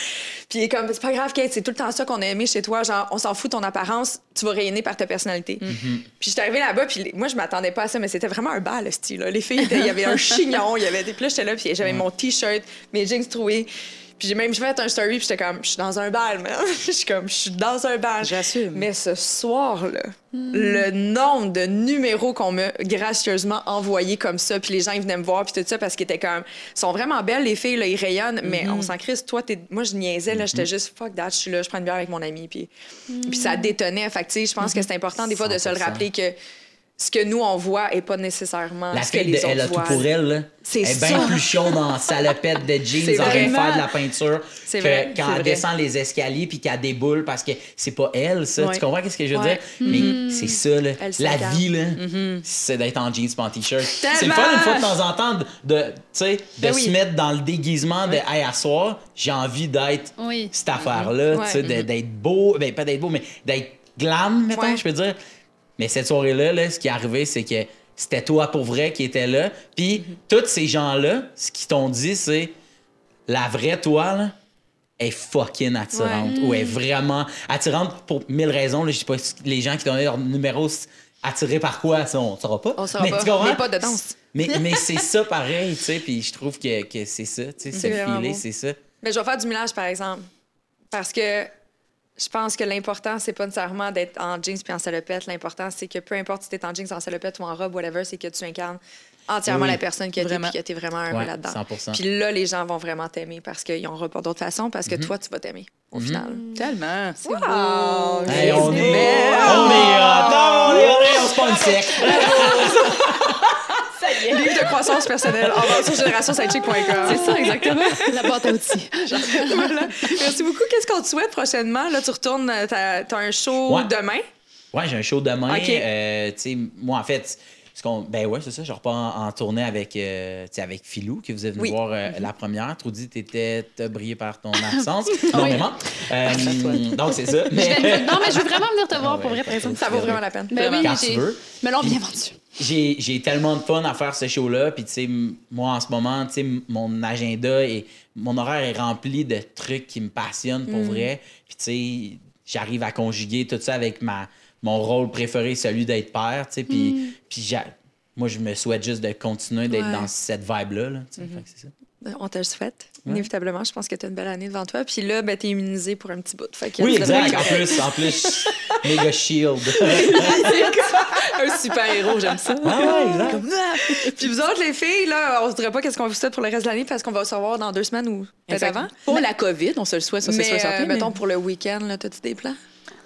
Puis il est comme, c'est pas grave, Kate, c'est tout le temps ça qu'on a aimé chez toi. Genre, on s'en fout de ton apparence, tu vas rayonner par ta personnalité. Puis j'étais arrivée là-bas, puis moi, je m'attendais pas à ça, mais c'était vraiment un bal, le style. là. Les filles, il y avait un chignon, il y avait des. Puis là, j'étais là, puis j'avais mon T-shirt, mes jeans troués. Puis j'ai même fait un story, puis j'étais comme, je suis dans un bal, man. Je suis comme, je suis dans un bal. J'assume. Mais ce soir-là, le nombre de numéros qu'on m'a gracieusement envoyés comme ça, puis les gens ils venaient me voir, puis tout ça, parce qu'ils étaient comme, ils sont vraiment belles, les filles, là, ils rayonnent, mais on s'en crisse. Toi, t'es- moi, je niaisais, là, j'étais juste, fuck that, je suis là, je prends une bière avec mon ami, puis, puis ça détonnait. Fait que, tu sais, je pense que c'est important, des fois, de se le 100%. rappeler que ce que nous, on voit est pas nécessairement La ce que fille, de, les elle a tout pour elle. Là. C'est elle est ça. bien plus chaude en salopette de jeans en train de faire de la peinture C'est que quand elle descend les escaliers puis qu'elle déboule parce que c'est pas elle, ça. Ouais. Tu comprends qu'est-ce que je veux Ouais. dire? Mais c'est ça, là. La vie, là, c'est d'être en jeans pas en t-shirt. C'est le fun une fois de temps en temps de, de, de Ben oui. se mettre dans le déguisement de Hey, à soir, j'ai envie d'être Oui. cette affaire-là, de- d'être beau, ben pas d'être beau, mais d'être glam, mettons, je peux dire. Mais cette soirée-là, là, ce qui est arrivé, c'est que c'était toi pour vrai qui était là. Puis tous ces gens-là, ce qu'ils t'ont dit, c'est la vraie toi, là, est fucking attirante. Ou est vraiment attirante pour mille raisons. Là, je sais pas les gens qui t'ont donné leur numéro attirés par quoi, ça, on ne saura pas. On saura mais, pas. tu? Mais pas de danse. Mais, mais c'est ça pareil, tu sais. Puis je trouve que, que c'est ça, tu sais, filer, beau. c'est ça. Mais je vais faire du millage, par exemple. Parce que je pense que l'important, c'est pas nécessairement d'être en jeans puis en salopette. L'important, c'est que peu importe si t'es en jeans, en salopette ou en robe, whatever, c'est que tu incarnes entièrement Oui. la personne que t'es Vraiment. puis que t'es vraiment Ouais, là-dedans. 100%. Puis là, les gens vont vraiment t'aimer parce qu'ils n'auront pas d'autre façon, parce que Mhm. toi, tu vas t'aimer, au final. Tellement. C'est Wow! beau. Hey, on est. On est. on est, on est, on se sec. Livre de croissance personnelle en vente sur générationsidechick.com. C'est ça, exactement. La boîte à outils. Voilà. Merci beaucoup. Qu'est-ce qu'on te souhaite prochainement? Là, tu retournes, euh, t'as as un show Ouais. demain? Ouais, j'ai un show demain. Ok. Euh, moi, en fait, ce qu'on, ben ouais, c'est ça. Je repars en, en tournée avec, euh, avec Philou, que vous êtes venu Oui. voir euh, la première. Trudy, t'étais, brillé par ton absence. non, vraiment. Euh, donc, c'est ça. Je Mais, vais- Non, mais je veux vraiment venir te voir Ah pour ouais, vrai, par exemple. Ça vaut vraiment la peine. Ben oui, Quand j'ai- tu veux. Me l'ont bien vendu. J'ai, j'ai tellement de fun à faire ce show-là. Puis, tu sais, moi, en ce moment, tu sais, mon agenda et mon horaire est rempli de trucs qui me passionnent pour vrai. Puis, tu sais, j'arrive à conjuguer tout ça avec ma, mon rôle préféré, celui d'être père, tu sais. Puis, puis j'a- moi, je me souhaite juste de continuer d'être Ouais. dans cette vibe-là. là, sais. Ça. On te le souhaite. Inévitablement, je pense que tu as une belle année devant toi. Puis là, ben, tu es immunisé pour un petit bout. Fait que Oui, exact. En plus, en plus, méga shield. Un super-héros, j'aime ça. Ah ouais, exact. Comme, ah! Puis vous autres, les filles, là, on se dirait pas qu'est-ce qu'on vous souhaite pour le reste de l'année parce qu'on va se revoir dans deux semaines ou peut-être avant. Pour la COVID, on se le souhaite, ça, c'est sûr euh, mais- mettons, pour le week-end, là, as-tu des plans?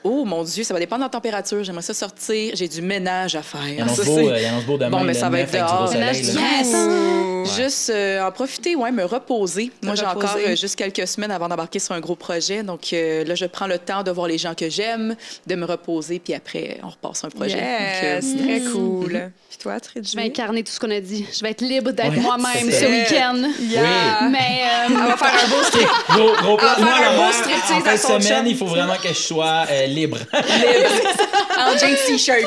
Oh mon Dieu, ça va dépendre de la température. J'aimerais ça sortir. J'ai du ménage à faire. Il annonce Ça, beau, c'est- euh, il annonce beau demain. Bon, mais ça va 9 être dehors. soleil. Yes! Juste euh, en profiter, ouais, me reposer. Moi, j'ai encore euh, juste quelques semaines avant d'embarquer sur un gros projet. Donc euh, là, je prends le temps de voir les gens que j'aime, de me reposer, puis après, on repart sur un projet. Yes, Donc, euh, très cool. Puis toi, très Je vais incarner tout ce qu'on a dit. Je vais être libre d'être Ouais, moi-même ce week-end. Yeah. Mais euh, On va faire un beau strip. Gros, gros plan. On va Moi, son semaine, il faut vraiment que je sois euh, libre. en jeans t-shirt.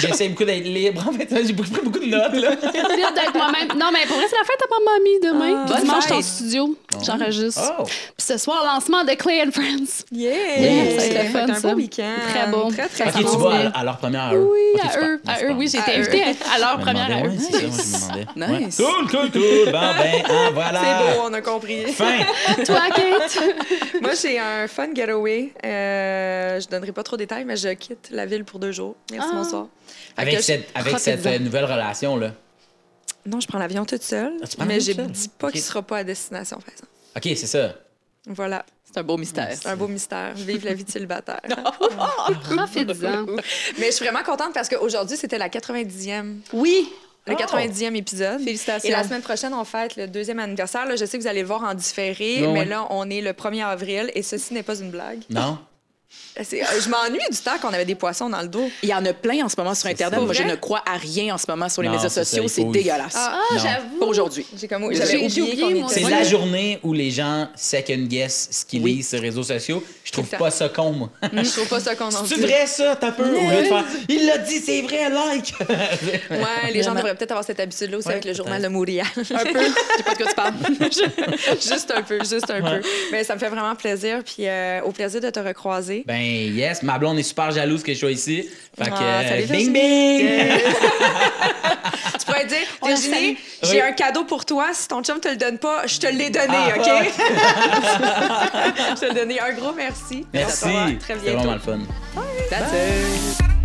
J'essaie beaucoup d'être libre. En fait, j'ai beaucoup- pris beaucoup de notes. Là. libre d'être moi-même. Non, mais pour vrai, la fête à ma mamie demain. Ah, bonne dimanche, je suis en studio. J'enregistre. Oh! Puis ce soir, lancement de Clay and Friends. Yeah! Yeah, ça Fait fun, un ça. beau week-end. Très beau. Très, très Ça Ok, s'en tu va vas à, à leur première à eux. Oui, à eux. À c'est eux, oui, j'ai été À invitée eux. à leur première à eux. ouais, c'est ça, moi, je me demandais. Nice. Cool, cool, cool. Bon, ben, hein, voilà. C'est beau, on a compris. Fin. Toi, Kate? Moi, j'ai un fun getaway. Euh, je donnerai pas trop de détails, mais je quitte la ville pour deux jours. Merci, Ah. bonsoir. Avec je- cette, avec cette profite-en. euh, nouvelle relation-là. Non, je prends l'avion toute seule, Ah, tu prends mais l'avion je toute seule? dis pas qu'il sera pas à destination, par exemple. OK, c'est ça. Voilà, C'est un beau mystère. c'est un beau mystère. Vive la vie de célibataire. Profites-en. mais je suis vraiment contente parce qu'aujourd'hui, c'était la 90e, Oui. le Oh. 90e épisode. Félicitations. Et la semaine prochaine, on fête le deuxième anniversaire. Là, je sais que vous allez le voir en différé, mais là, on est le 1er avril et ceci n'est pas une blague. Non? Euh, Je m'ennuie du temps qu'on avait des poissons dans le dos. Il y en a plein en ce moment sur Internet. Moi, je ne crois à rien en ce moment sur les Non, médias sociaux. C'est dégueulasse. Ah, Ah, Non. j'avoue. Pas aujourd'hui. J'ai comme oublié oublié. C'est la journée où les gens second guess ce qu'ils Oui. lisent sur les réseaux sociaux. Je trouve pas ça con, moi. Je trouve pas ça qu'on en C'est vrai, ça? T'as peur? Au lieu de faire « Il l'a dit, c'est vrai, like! Ouais, les gens devraient peut-être avoir cette habitude-là aussi Ouais, avec le journal de. Montréal. Un peu. Je sais pas de quoi tu parles. juste un peu, juste un peu. Mais ça me fait vraiment plaisir, puis euh, au plaisir de te recroiser. Ben yes, ma blonde est super jalouse que je sois ici. Fait que, Ah, euh, salut, bing bing! Tu pourrais dire, Virginie, j'ai Oui. un cadeau pour toi. Si ton chum te le donne pas, je te l'ai donné, Ah, OK? je te l'ai donné. Un gros merci. Merci. Très C'était bientôt. vraiment le fun. That's it.